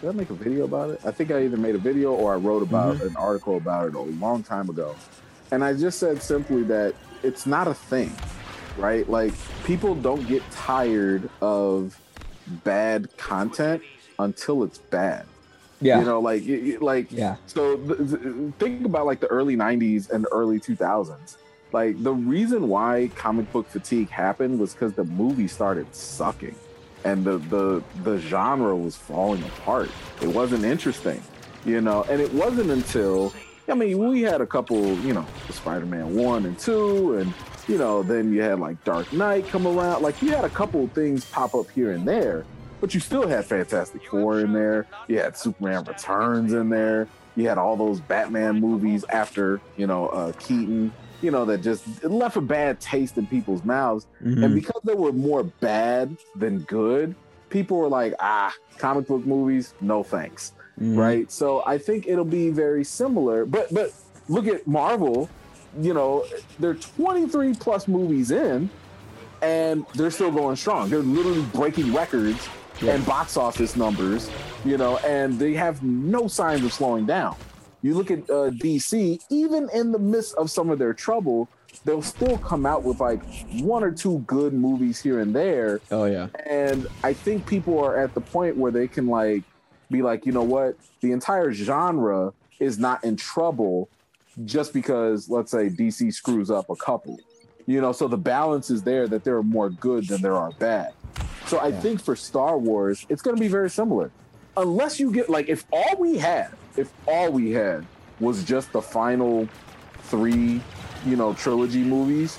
did I make a video about it? I think I either made a video or I wrote about Mm-hmm. an article about it a long time ago. And I just said simply that it's not a thing, right? Like people don't get tired of bad content until it's bad. Yeah. You know, like like Yeah. So th- th- think about like the early '90s and the early 2000s. Like the reason why comic book fatigue happened was because the movie started sucking, and the the the genre was falling apart. It wasn't interesting, you know. And it wasn't until I mean we had a couple, you know, Spider-Man one and two, and you know then you had like Dark Knight come around. Like you had a couple things pop up here and there, but you still had Fantastic Four in there. You had Superman Returns in there. You had all those Batman movies after you know uh, Keaton. You know that just it left a bad taste in people's mouths, Mhm. and because they were more bad than good, people were like, ah, comic book movies, no thanks Mhm. right? So I think it'll be very similar. But but look at Marvel, you know, they're 23 plus movies in, and they're still going strong. They're literally breaking records Yeah. and box office numbers, you know, and they have no signs of slowing down. You look at uh, DC, even in the midst of some of their trouble, they'll still come out with like one or two good movies here and there Oh yeah. and I think people are at the point where they can like be like, you know what, the entire genre is not in trouble just because let's say DC screws up a couple. You know, so the balance is there that there are more good than there are bad. So I Yeah. think for Star Wars, it's going to be very similar. Unless you get like if all we had, if all we had was just the final 3, you know, trilogy movies,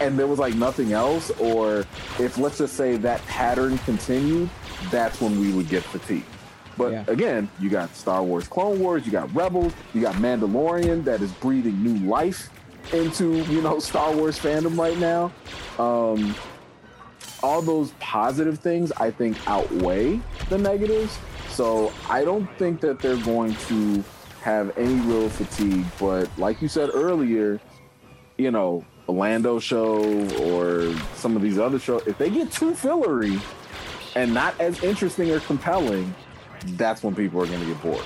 and there was like nothing else, or if let's just say that pattern continued, that's when we would get fatigued. But Yeah. again, you got Star Wars Clone Wars, you got Rebels, you got Mandalorian that is breathing new life into, you know, Star Wars fandom right now. Um, all those positive things I think outweigh the negatives. So I don't think that they're going to have any real fatigue. But like you said earlier, you know, the Lando show or some of these other shows, if they get too fillery and not as interesting or compelling, that's when people are going to get bored.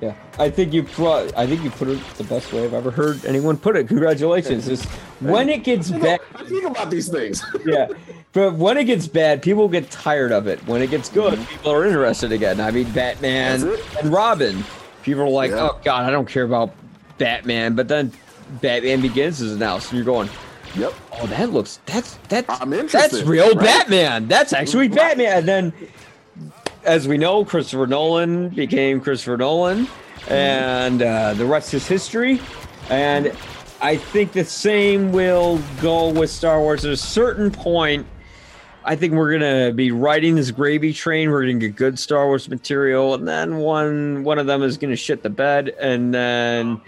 Yeah, I think you brought. I think you put it the best way I've ever heard anyone put it. Congratulations! Is when it gets You know, bad. I think about these things. Yeah, but when it gets bad, people get tired of it. When it gets good, people are interested again. I mean, Batman Mm-hmm. And Robin. People are like, Yeah. "Oh God, I don't care about Batman," but then Batman Begins is announced, and you're going, yep. "Oh, that looks that's that's I'm that's real right? Batman. That's actually Batman." And then, as we know, Christopher Nolan became Christopher Nolan, and uh, the rest is history. And I think the same will go with Star Wars. At a certain point, I think we're gonna be riding this gravy train. We're gonna get good Star Wars material, and then one one of them is gonna shit the bed, and then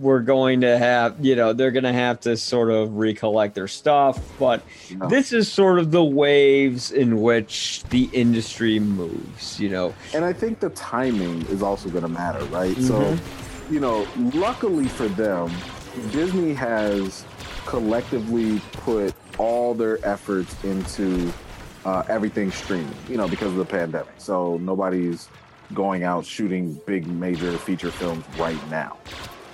we're going to have you know they're going to have to sort of recollect their stuff but No. this is sort of the waves in which the industry moves you know And I think the timing is also going to matter, right? So, you know, luckily for them, Disney has collectively put all their efforts into uh, everything streaming, you know, because of the pandemic. So nobody's going out shooting big major feature films right now.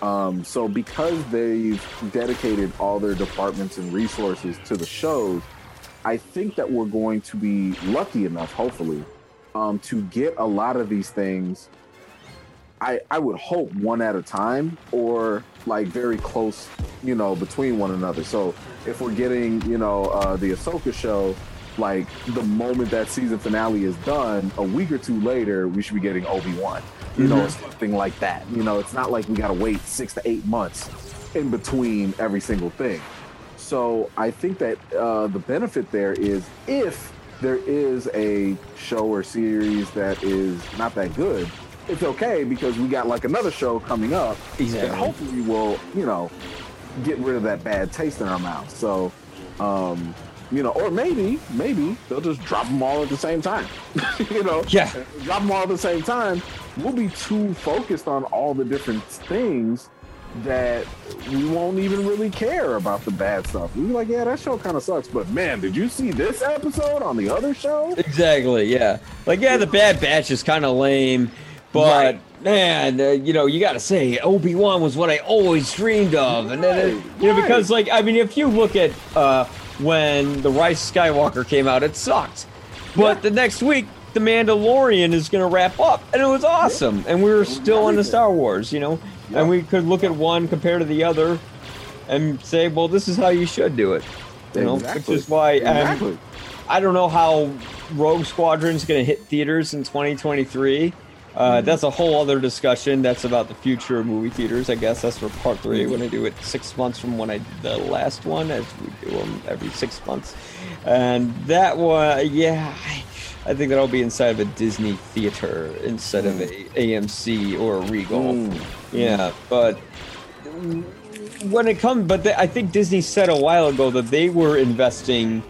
Um, so because they've dedicated all their departments and resources to the shows, I think that we're going to be lucky enough, hopefully, um, to get a lot of these things. I I would hope one at a time or like very close, you know, between one another. So if we're getting, you know, uh, the Ahsoka show, like the moment that season finale is done, a week or two later, we should be getting Obi Wan. You know, or something like that. You know, it's not like we got to wait six to eight months in between every single thing. So I think that uh, the benefit there is if there is a show or series that is not that good, it's okay because we got like another show coming up Exactly. that hopefully will, you know, get rid of that bad taste in our mouth. So, um, you know, or maybe, maybe they'll just drop them all at the same time. you know, Yeah. drop them all at the same time. We'll be too focused on all the different things that we won't even really care about the bad stuff. We'll be like, yeah, that show kind of sucks, but man, did you see this episode on the other show? exactly yeah like yeah the bad batch is kind of lame but Right. man, uh, you know, you got to say Obi Wan was what I always dreamed of, and then it, you know because like I mean, if you look at uh, when the Rise Skywalker came out, it sucked, but the next week. The Mandalorian is going to wrap up, and it was awesome. And we were still in the Star Wars, you know, and we could look at one compared to the other, and say, well, this is how you should do it. You know, Exactly. which is why Exactly. and I don't know how Rogue Squadron's going to hit theaters in 2023. Uh, Mm-hmm. That's a whole other discussion. That's about the future of movie theaters. I guess that's for part 3 Mm-hmm. when I do it six months from when I did the last one, as we do them every six months. And that one, yeah, I, think that'll be inside of a Disney theater instead of a AMC or a Regal. Mm. Yeah, but when it comes, but the, I think Disney said a while ago that they were investing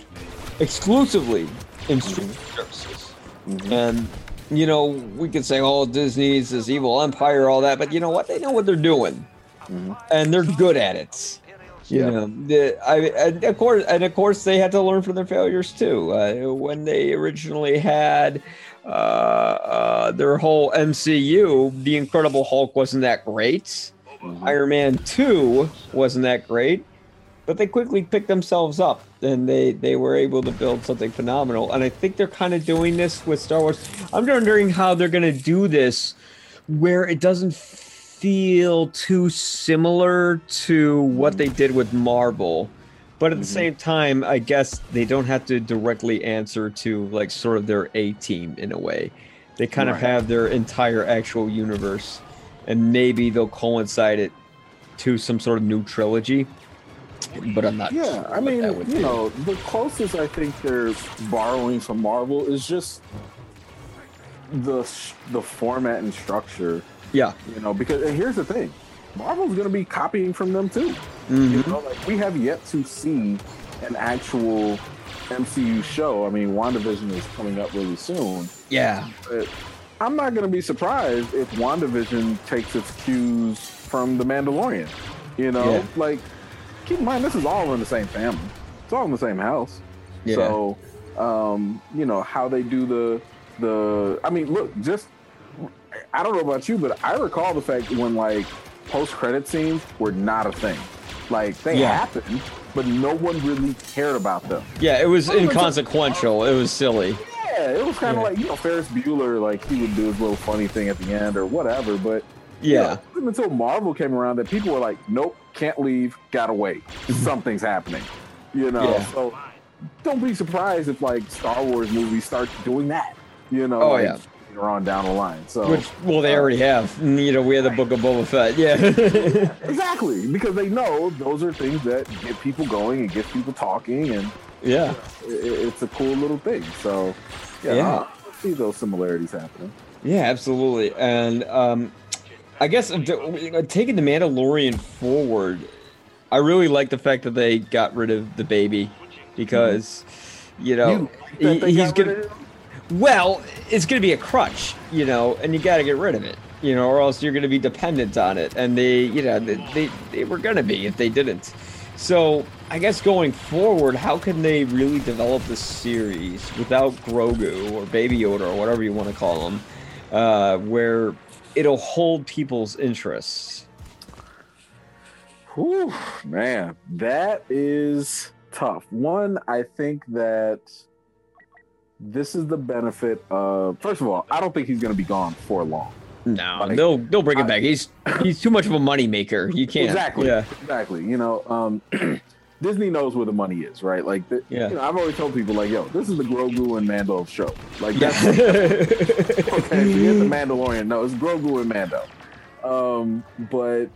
exclusively in mm-hmm. streaming services, mm-hmm. and you know we could say, "Oh, Disney's this evil empire," all that, but you know what? They know what they're doing, mm-hmm. and they're good at it. You Yeah. know, the, I, and of course, and of course, they had to learn from their failures too. Uh, when they originally had uh, uh, their whole MCU, the Incredible Hulk wasn't that great. Iron Man Two wasn't that great, but they quickly picked themselves up and they they were able to build something phenomenal. And I think they're kind of doing this with Star Wars. I'm wondering how they're going to do this, where it doesn't feel too similar to what hmm. they did with Marvel. But at the mm-hmm. same time, I guess they don't have to directly answer to like sort of their A team in a way. They kind of have their entire actual universe, and maybe they'll coincide it to some sort of new trilogy. But I'm not. Yeah, sure I mean, you be. know, the closest I think they're borrowing from Marvel is just the the format and structure. Yeah, You know, because and here's the thing, Marvel's going to be copying from them too. You Mhm. know, like we have yet to see an actual MCU show. I mean, WandaVision is coming up really soon. yeah, But I'm not going to be surprised if WandaVision takes its cues from The Mandalorian. You know, Yeah. like keep in mind this is all in the same family. It's all in the same house. yeah. So, um, you know how they do the the. I mean, look, just I don't know about you, but I recall the fact when like post credit scenes were not a thing. Like they Yeah. happened, but no one really cared about them. yeah, it was inconsequential. It was silly. Yeah, it was kind of Yeah. like you know Ferris Bueller, like he would do his little funny thing at the end or whatever. But you Yeah. know, it wasn't until Marvel came around that people were like, "Nope, can't leave, gotta wait. Something's happening." You know, Yeah. so don't be surprised if like Star Wars movies start doing that. You know, Oh, like, yeah. Later on down the line. So Which, well, they already have. Mm, You know, we had the Book of Boba Fett. Yeah. exactly because they know those are things that get people going and get people talking, and yeah. i- i- it's a cool little thing. So yeah, Yeah. I see those similarities happening. Yeah, absolutely. And um, I guess uh, taking the Mandalorian forward, I really like the fact that they got rid of the baby because, you know, You he- he's gonna. Well, it's going to be a crutch, you know, and you got to get rid of it, you know, or else you're going to be dependent on it. And they, you know, they, they, they were going to be if they didn't. So I guess going forward, how can they really develop the series without Grogu or Baby Yoda or whatever you want to call them, uh, where it'll hold people's interests? Whew, man, that is tough. One, I think that this is the benefit of. First of all, I don't think he's going to be gone for long. No, Like, they'll they'll bring him I- back. He's he's too much of a moneymaker. You can't. Exactly. Yeah. Exactly. You know, um, Disney knows where the money is, right? Like, the, Yeah. you know, I've always told people, like, yo, this is the Grogu and Mando show. Like, Yeah. that's okay. Forget the Mandalorian. No, it's Grogu and Mando. Um, but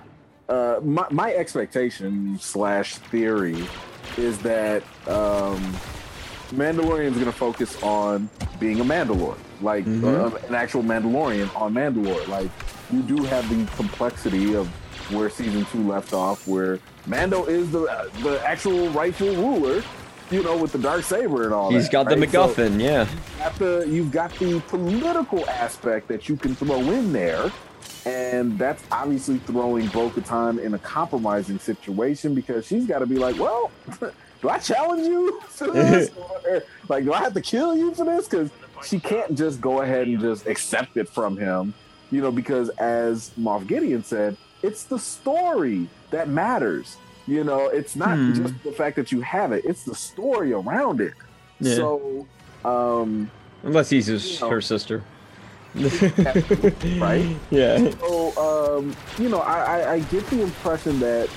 uh, my, my expectation slash theory is that um, Mandalorian is going to focus on being a Mandalore, like Mhm. uh, an actual Mandalorian on Mandalore. Like you do have the complexity of where season two left off, where Mando is the uh, the actual rightful ruler. You know, with the dark saber and all He's that. got the right? So- MacGuffin. yeah. got the you've got the political aspect that you can throw in there, and that's obviously throwing Bo-Katan in a compromising situation because she's got to be like, well, do I challenge you for this? or, like, do I have to kill you for this? Because she can't just go ahead and just accept it from him You know, because as Moff Gideon said, it's the story that matters. You know, it's not Hmm. just the fact that you have it; it's the story around it. Yeah. So, um, Unless he's his, You know. her sister. Right? Yeah. So, um, you know, I, I, I get the impression that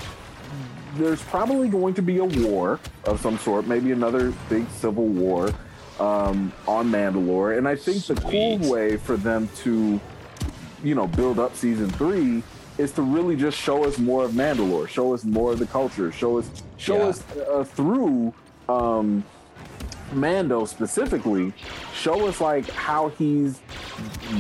there's probably going to be a war of some sort, maybe another big civil war um, on Mandalore. And I think the cool way for them to, you know, build up season three is to really just show us more of Mandalore, show us more of the culture, show us show Yeah. us uh, through um, Mando specifically, show us like how he's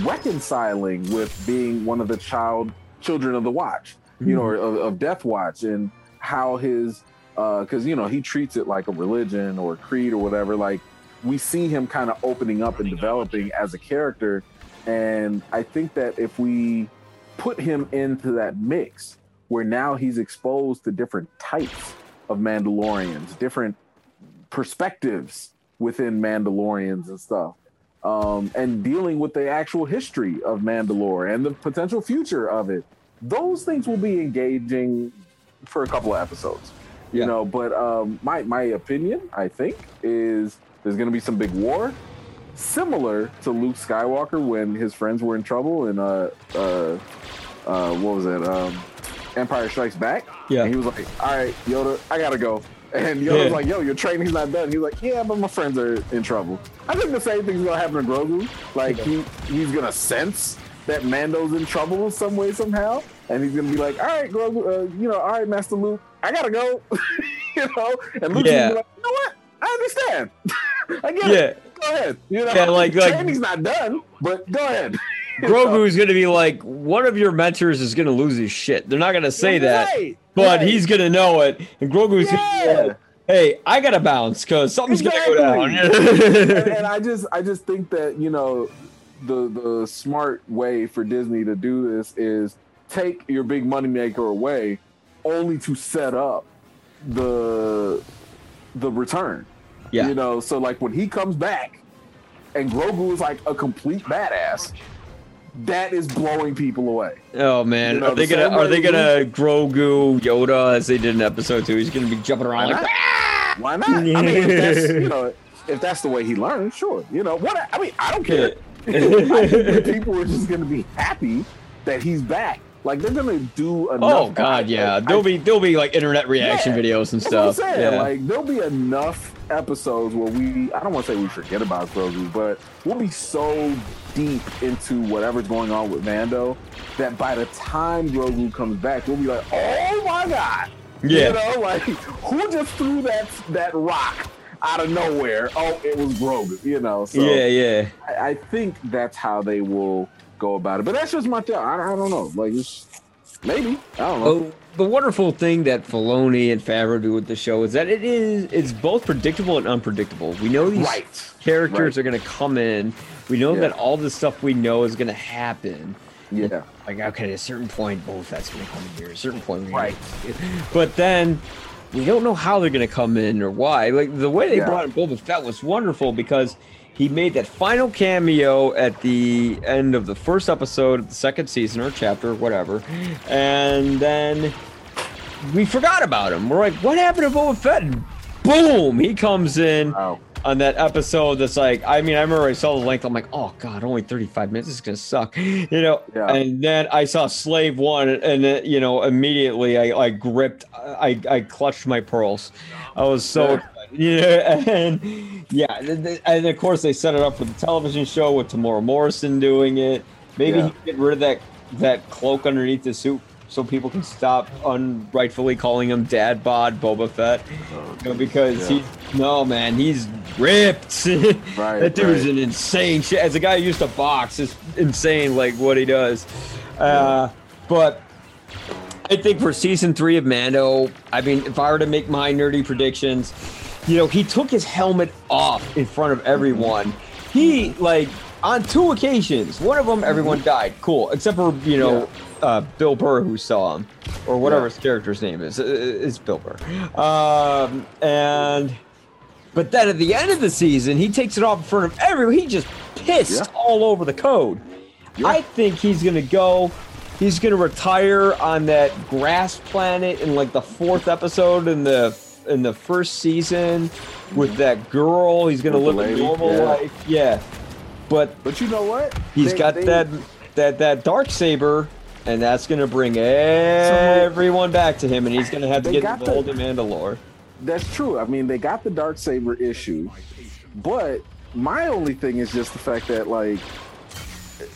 reconciling with being one of the child children of the Watch, you know, or of, of Death Watch, and how his because you know he treats it like a religion or a creed or whatever. Like we see him kind of opening up and developing as a character, and I think that if we put him into that mix, where now he's exposed to different types of Mandalorians, different perspectives within Mandalorians and stuff um, and dealing with the actual history of Mandalore and the potential future of it. Those things will be engaging for a couple of episodes, you Yeah. know. But um, my my opinion, I think, is there's going to be some big war, similar to Luke Skywalker when his friends were in trouble in uh uh, uh what was it um, Empire Strikes Back. Yeah. and he was like, "All right, Yoda, I gotta go." And Yoda's Yeah. like, "Yo, your training's not done." He's like, "Yeah, but my friends are in trouble." I think the same thing's gonna happen to Grogu. Like he he's gonna sense that Mando's in trouble in some way somehow, and he's gonna be like, "All right, Grogu, uh, you know, all right, Master Luke, I gotta go," you know. And Luke's Yeah. gonna be like, "You know what? I understand. I get Yeah. it. Go ahead. You know, Yeah, like- like- training's not done, but go ahead." Grogu is to be like, one of your mentors is to lose his shit. They're not to say that, Right, but right. he's to know it. And Grogu's going to be Yeah. like, hey, I got to bounce because something's Exactly. to go and, down. and I just I just think that you know the the smart way for Disney to do this is take your big moneymaker away, only to set up the the return. Yeah. You know, so like when he comes back and Grogu is like a complete badass, that is blowing people away. oh, man. You know, are they the to are they to Grogu Yoda as they did in episode two? He's going to be jumping around Why like, not? "Ah!" Why not? I mean, if that's you know, if that's the way he learns, sure. You know what? I mean, I don't care. I people are just going to be happy that he's back. Like they're going to do oh, enough. Oh God, yeah. I- There'll be there'll be like internet reaction Yeah, videos and That's what I'm stuff. Yeah. Like there'll be enough episodes where we I don't want to say we forget about Grogu, but we'll be so deep into whatever's going on with Mando that by the time Grogu comes back, we'll be like, oh my god. Yeah. You know, like who just threw that that rock out of nowhere? Oh, it was Grogu, you know. So yeah, yeah. I, I think that's how they will go about it. But that's just my thought. I, I don't know. Like maybe. I don't know. Oh, the wonderful thing that Filoni and Favreau do with the show is that it is it's both predictable and unpredictable. We know these Right. characters Right. are going to come in. We know Yeah. that all the stuff we know is going to happen. Yeah. Like okay, at a certain point, oh, Boba Fett's going to come in here. At a certain point, Right. But then we don't know how they're going to come in or why. Like the way they Yeah. brought in Boba Fett was wonderful because he made that final cameo at the end of the first episode of the second season or chapter or whatever, and then we forgot about him. We're like, what happened to Boba Fett? And boom, he comes in Wow. on that episode that's like I mean I remember I saw the length I'm like oh god only 35 minutes this is gonna suck you know Yeah. and then I saw Slave One and uh, you know immediately I, I gripped I, I clutched my pearls I was so Yeah. yeah and yeah and of course they set it up for the television show with Temuera Morrison doing it maybe Yeah. he get rid of that that cloak underneath the suit so people can stop unrightfully calling him Dad Bod Boba Fett you know, because Yeah. he's no man, he's ripped. Right, that dude's right. an insane shit. As a guy who used to box, it's insane like what he does. Uh, but I think for season three of Mando, I mean, if I were to make my nerdy predictions, you know, he took his helmet off in front of everyone. He like on two occasions. One of them, everyone died. Cool, except for you know. Uh, Bill Burr, who saw him, or whatever Yeah. his character's name is, Uh, it's Bill Burr. Um, and but then at the end of the season, he takes it off in front of everyone. He just pissed Yeah. all over the code. Yeah. I think he's gonna go. He's gonna retire on that grass planet in like the fourth episode in the in the first season with that girl. He's gonna With live a normal yeah. life. Yeah, but But you know what? he's They- got they- that that that dark saber. And that's gonna bring everyone back to him, and he's gonna have to get got the- involved in Mandalore. That's true. I mean, they got the dark saber issue, but my only thing is just the fact that, like,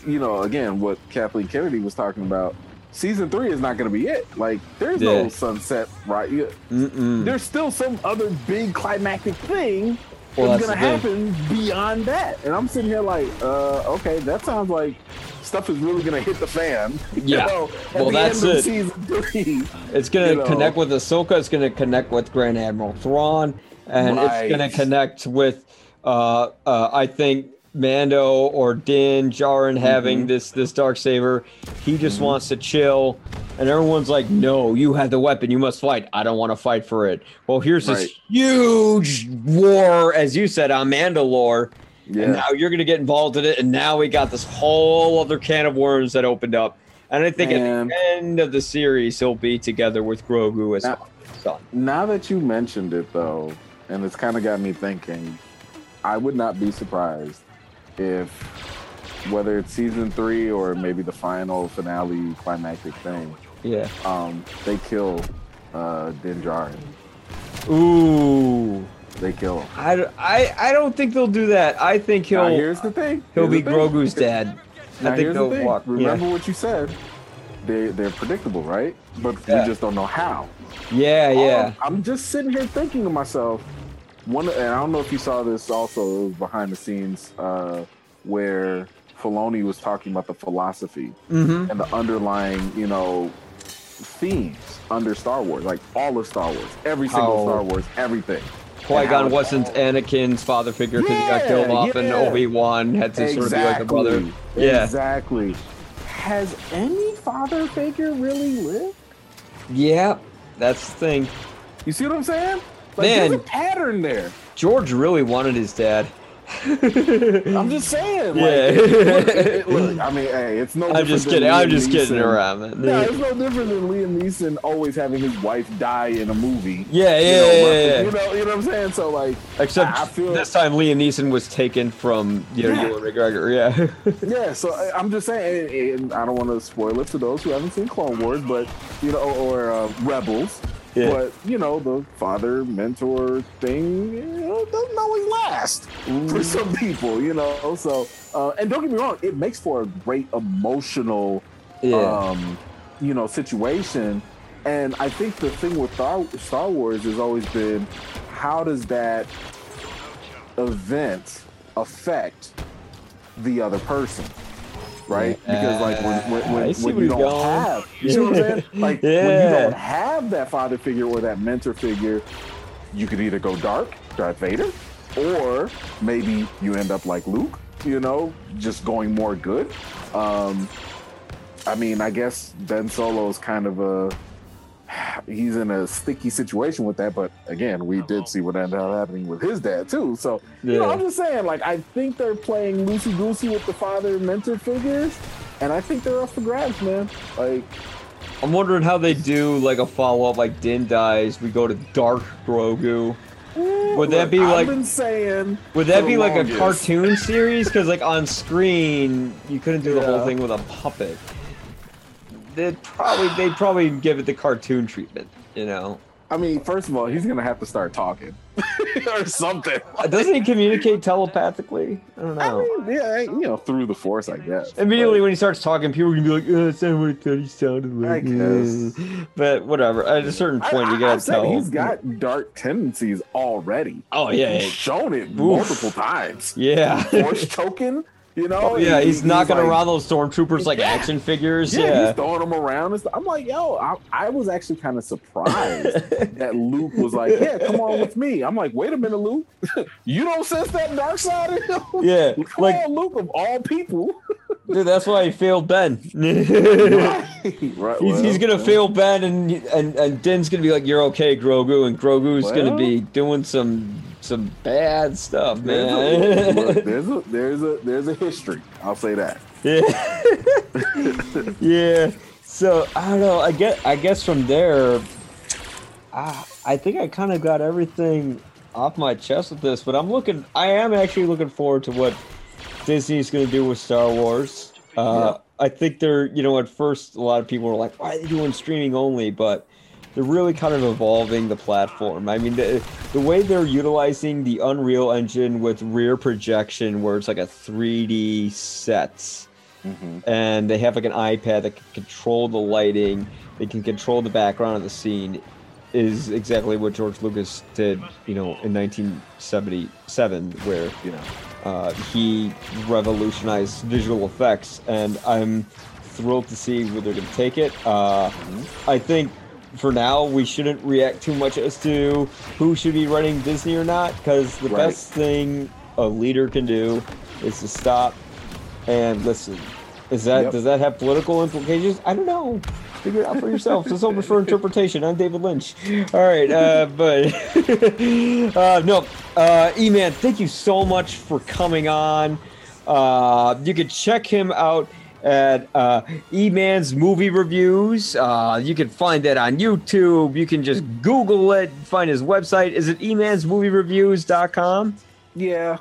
you know, again, what Kathleen Kennedy was talking about. Season three is not going to be it. Like, there's Yeah. no sunset, right? You- Mm-mm. There's still some other big climactic thing Well, that's that's going to happen beyond that. And I'm sitting here like, uh, okay, that sounds like stuff is really going to hit the fan. you Yeah. know, at Well, the that's end of it. Season three. It's gonna you know. connect with Ahsoka. It's gonna connect with Grand Admiral Thrawn, and it's gonna connect with, uh, uh, I think Mando or Din Djarin having Mm-hmm. this this dark saber. He just wants to chill, and everyone's like, "No, you have the weapon. You must fight. I don't want to fight for it." Well, here's Right. this huge war, as you said, on Mandalore. Yeah. And now you're going to get involved in it, and now we got this whole other can of worms that opened up. And I think at the end of the series, he'll be together with Grogu as Now- son. Now that you mentioned it, though, and it's kind of got me thinking, I would not be surprised if, whether it's season three or maybe the final finale climactic thing, Yeah. um, they kill uh, Din Djarin. Ooh. They kill him. I, I, I don't think they'll do that. I think he'll here's the thing. he'll Here's be thing. Grogu's dad. Now, I think here's they'll the thing. walk. Remember what you said. They they're predictable, right? But Yeah. we just don't know how. Yeah, yeah. yeah. I'm just sitting here thinking to myself, one, and I don't know if you saw this also behind the scenes, uh, where Filoni was talking about the philosophy Mm-hmm. and the underlying, you know, themes under Star Wars, like all of Star Wars, every single Star Wars, everything. Qui Gon wasn't Anakin's father figure because he got killed off, and. Obi Wan had to sort of be like a brother. Yeah, exactly. Has any father figure really lived? yeah. That's the thing. You see what I'm saying? Like, Man. there's a pattern there. George really wanted his dad. I'm just saying. Like, look, it- look, I mean, hey, it's no. I'm just kidding. I'm just kidding around, man. No, it's no different than Liam Neeson always having his wife die in a movie. Yeah, yeah, you know, yeah, yeah, yeah. You know, you know what I'm saying? So like, Except I feel- this time Liam Neeson was taken from you know Yeah. Ewan McGregor. Yeah. yeah. So I- I'm just saying, and, and I don't want to spoil it to those who haven't seen Clone Wars, but you know, or uh, Rebels. Yeah. But you know, the father mentor thing you know, doesn't always last for some people, you know. So, uh, and don't get me wrong, it makes for a great emotional yeah. um, you know, situation. And I think the thing with Star Wars has always been how does that event affect the other person? Right? Because like when when, when, when you don't going. have you see what I'm saying? Like when you don't have that father figure or that mentor figure, you could either go dark, Darth Vader, or maybe you end up like Luke, you know, just going more good. Um, I mean, I guess Ben Solo's kind of a he's in a sticky situation with that, but again, we did uh-huh. see what ended up happening with his dad too. So you know, I'm just saying, like, I think they're playing loosey goosey with the father mentor figures, and I think they're up for grabs, man. Like, I'm wondering how they do like a follow up, like Din dies, we go to Dark Grogu. Eh, would that be I've like- been saying? Would that be like a cartoon series? Because like on screen, you couldn't do the whole thing with a puppet. They'd probably they'd probably give it the cartoon treatment. You know, I mean, first of all, he's gonna have to start talking or something. Uh, doesn't he communicate telepathically? I don't I know. mean, yeah, you know, through the force, I guess. Immediately But- when he starts talking, people are gonna be like, "Oh, that's not what I thought he sounded like." I guess. But whatever. At a certain point, I, you gotta tell. he's got dark tendencies already. Oh yeah, He's yeah. shown it multiple times. yeah. Force choking, you know. Oh yeah, he- he's knocking like- around those stormtroopers like Yeah. action figures. Yeah, Yeah. he's throwing them around. I'm like, yo, I, I was actually kind of surprised that Luke was like, yeah, come on with me. I'm like, wait a minute, Luke, you don't sense that dark side in him? Yeah, Come like- on, Luke, of all people. Dude, that's why he failed Ben. he's, right, he's gonna fail Ben, and and and Din's gonna be like, "You're okay, Grogu," and Grogu's gonna be doing some some bad stuff, There's man. a, look, there's a there's a there's a history. I'll say that. yeah. yeah. So I don't know. I get. I guess from there, I, I think I kind of got everything off my chest with this. But I'm looking. I am actually looking forward to what Disney's going to do with Star Wars. Uh, I think they're. You know, at first a lot of people were like, "Why are they doing streaming only?" But they're really kind of evolving the platform. I mean, the, the way they're utilizing the Unreal Engine with rear projection, where it's like a 3D sets and they have like an iPad that can control the lighting, they can control the background of the scene, is exactly what George Lucas did, you know, in 1977, where You know. uh, he revolutionized visual effects, and I'm thrilled to see where they're going to take it. Uh, I think for now we shouldn't react too much as to who should be running Disney or not, because the Right. best thing a leader can do is to stop and listen. Is that Yep. does that have political implications? I don't know. Figure it out for yourself. It's open for interpretation. I'm David Lynch. All right, uh, but uh, no, uh, E-Man, thank you so much for coming on. Uh, you can check him out at uh, E-Man's Movie Reviews. Uh, you can find that on YouTube. You can just Google it, find his website. Is it emansmoviereviews.com? Yeah.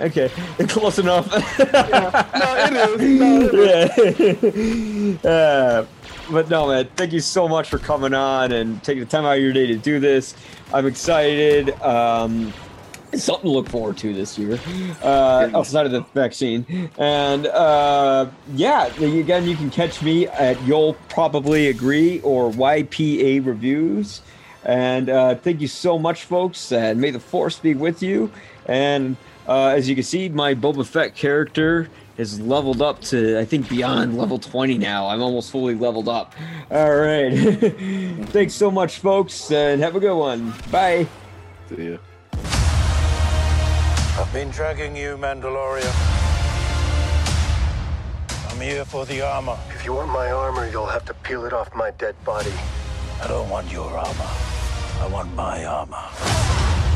Okay, close enough. No, it is. No, it is. yeah. uh, but no, man, thank you so much for coming on and taking the time out of your day to do this. I'm excited. Um, something to look forward to this year, uh, outside of the vaccine. And uh, yeah, again, you can catch me at You'll Probably Agree or YPA Reviews. And uh, thank you so much, folks. And may the force be with you. And uh, as you can see, my Boba Fett character has leveled up to, I think, beyond level 20 now. I'm almost fully leveled up. All right. Thanks so much, folks, and have a good one. Bye. See ya. I've been tracking you, Mandalorian. I'm here for the armor. If you want my armor, you'll have to peel it off my dead body. I don't want your armor. I want my armor.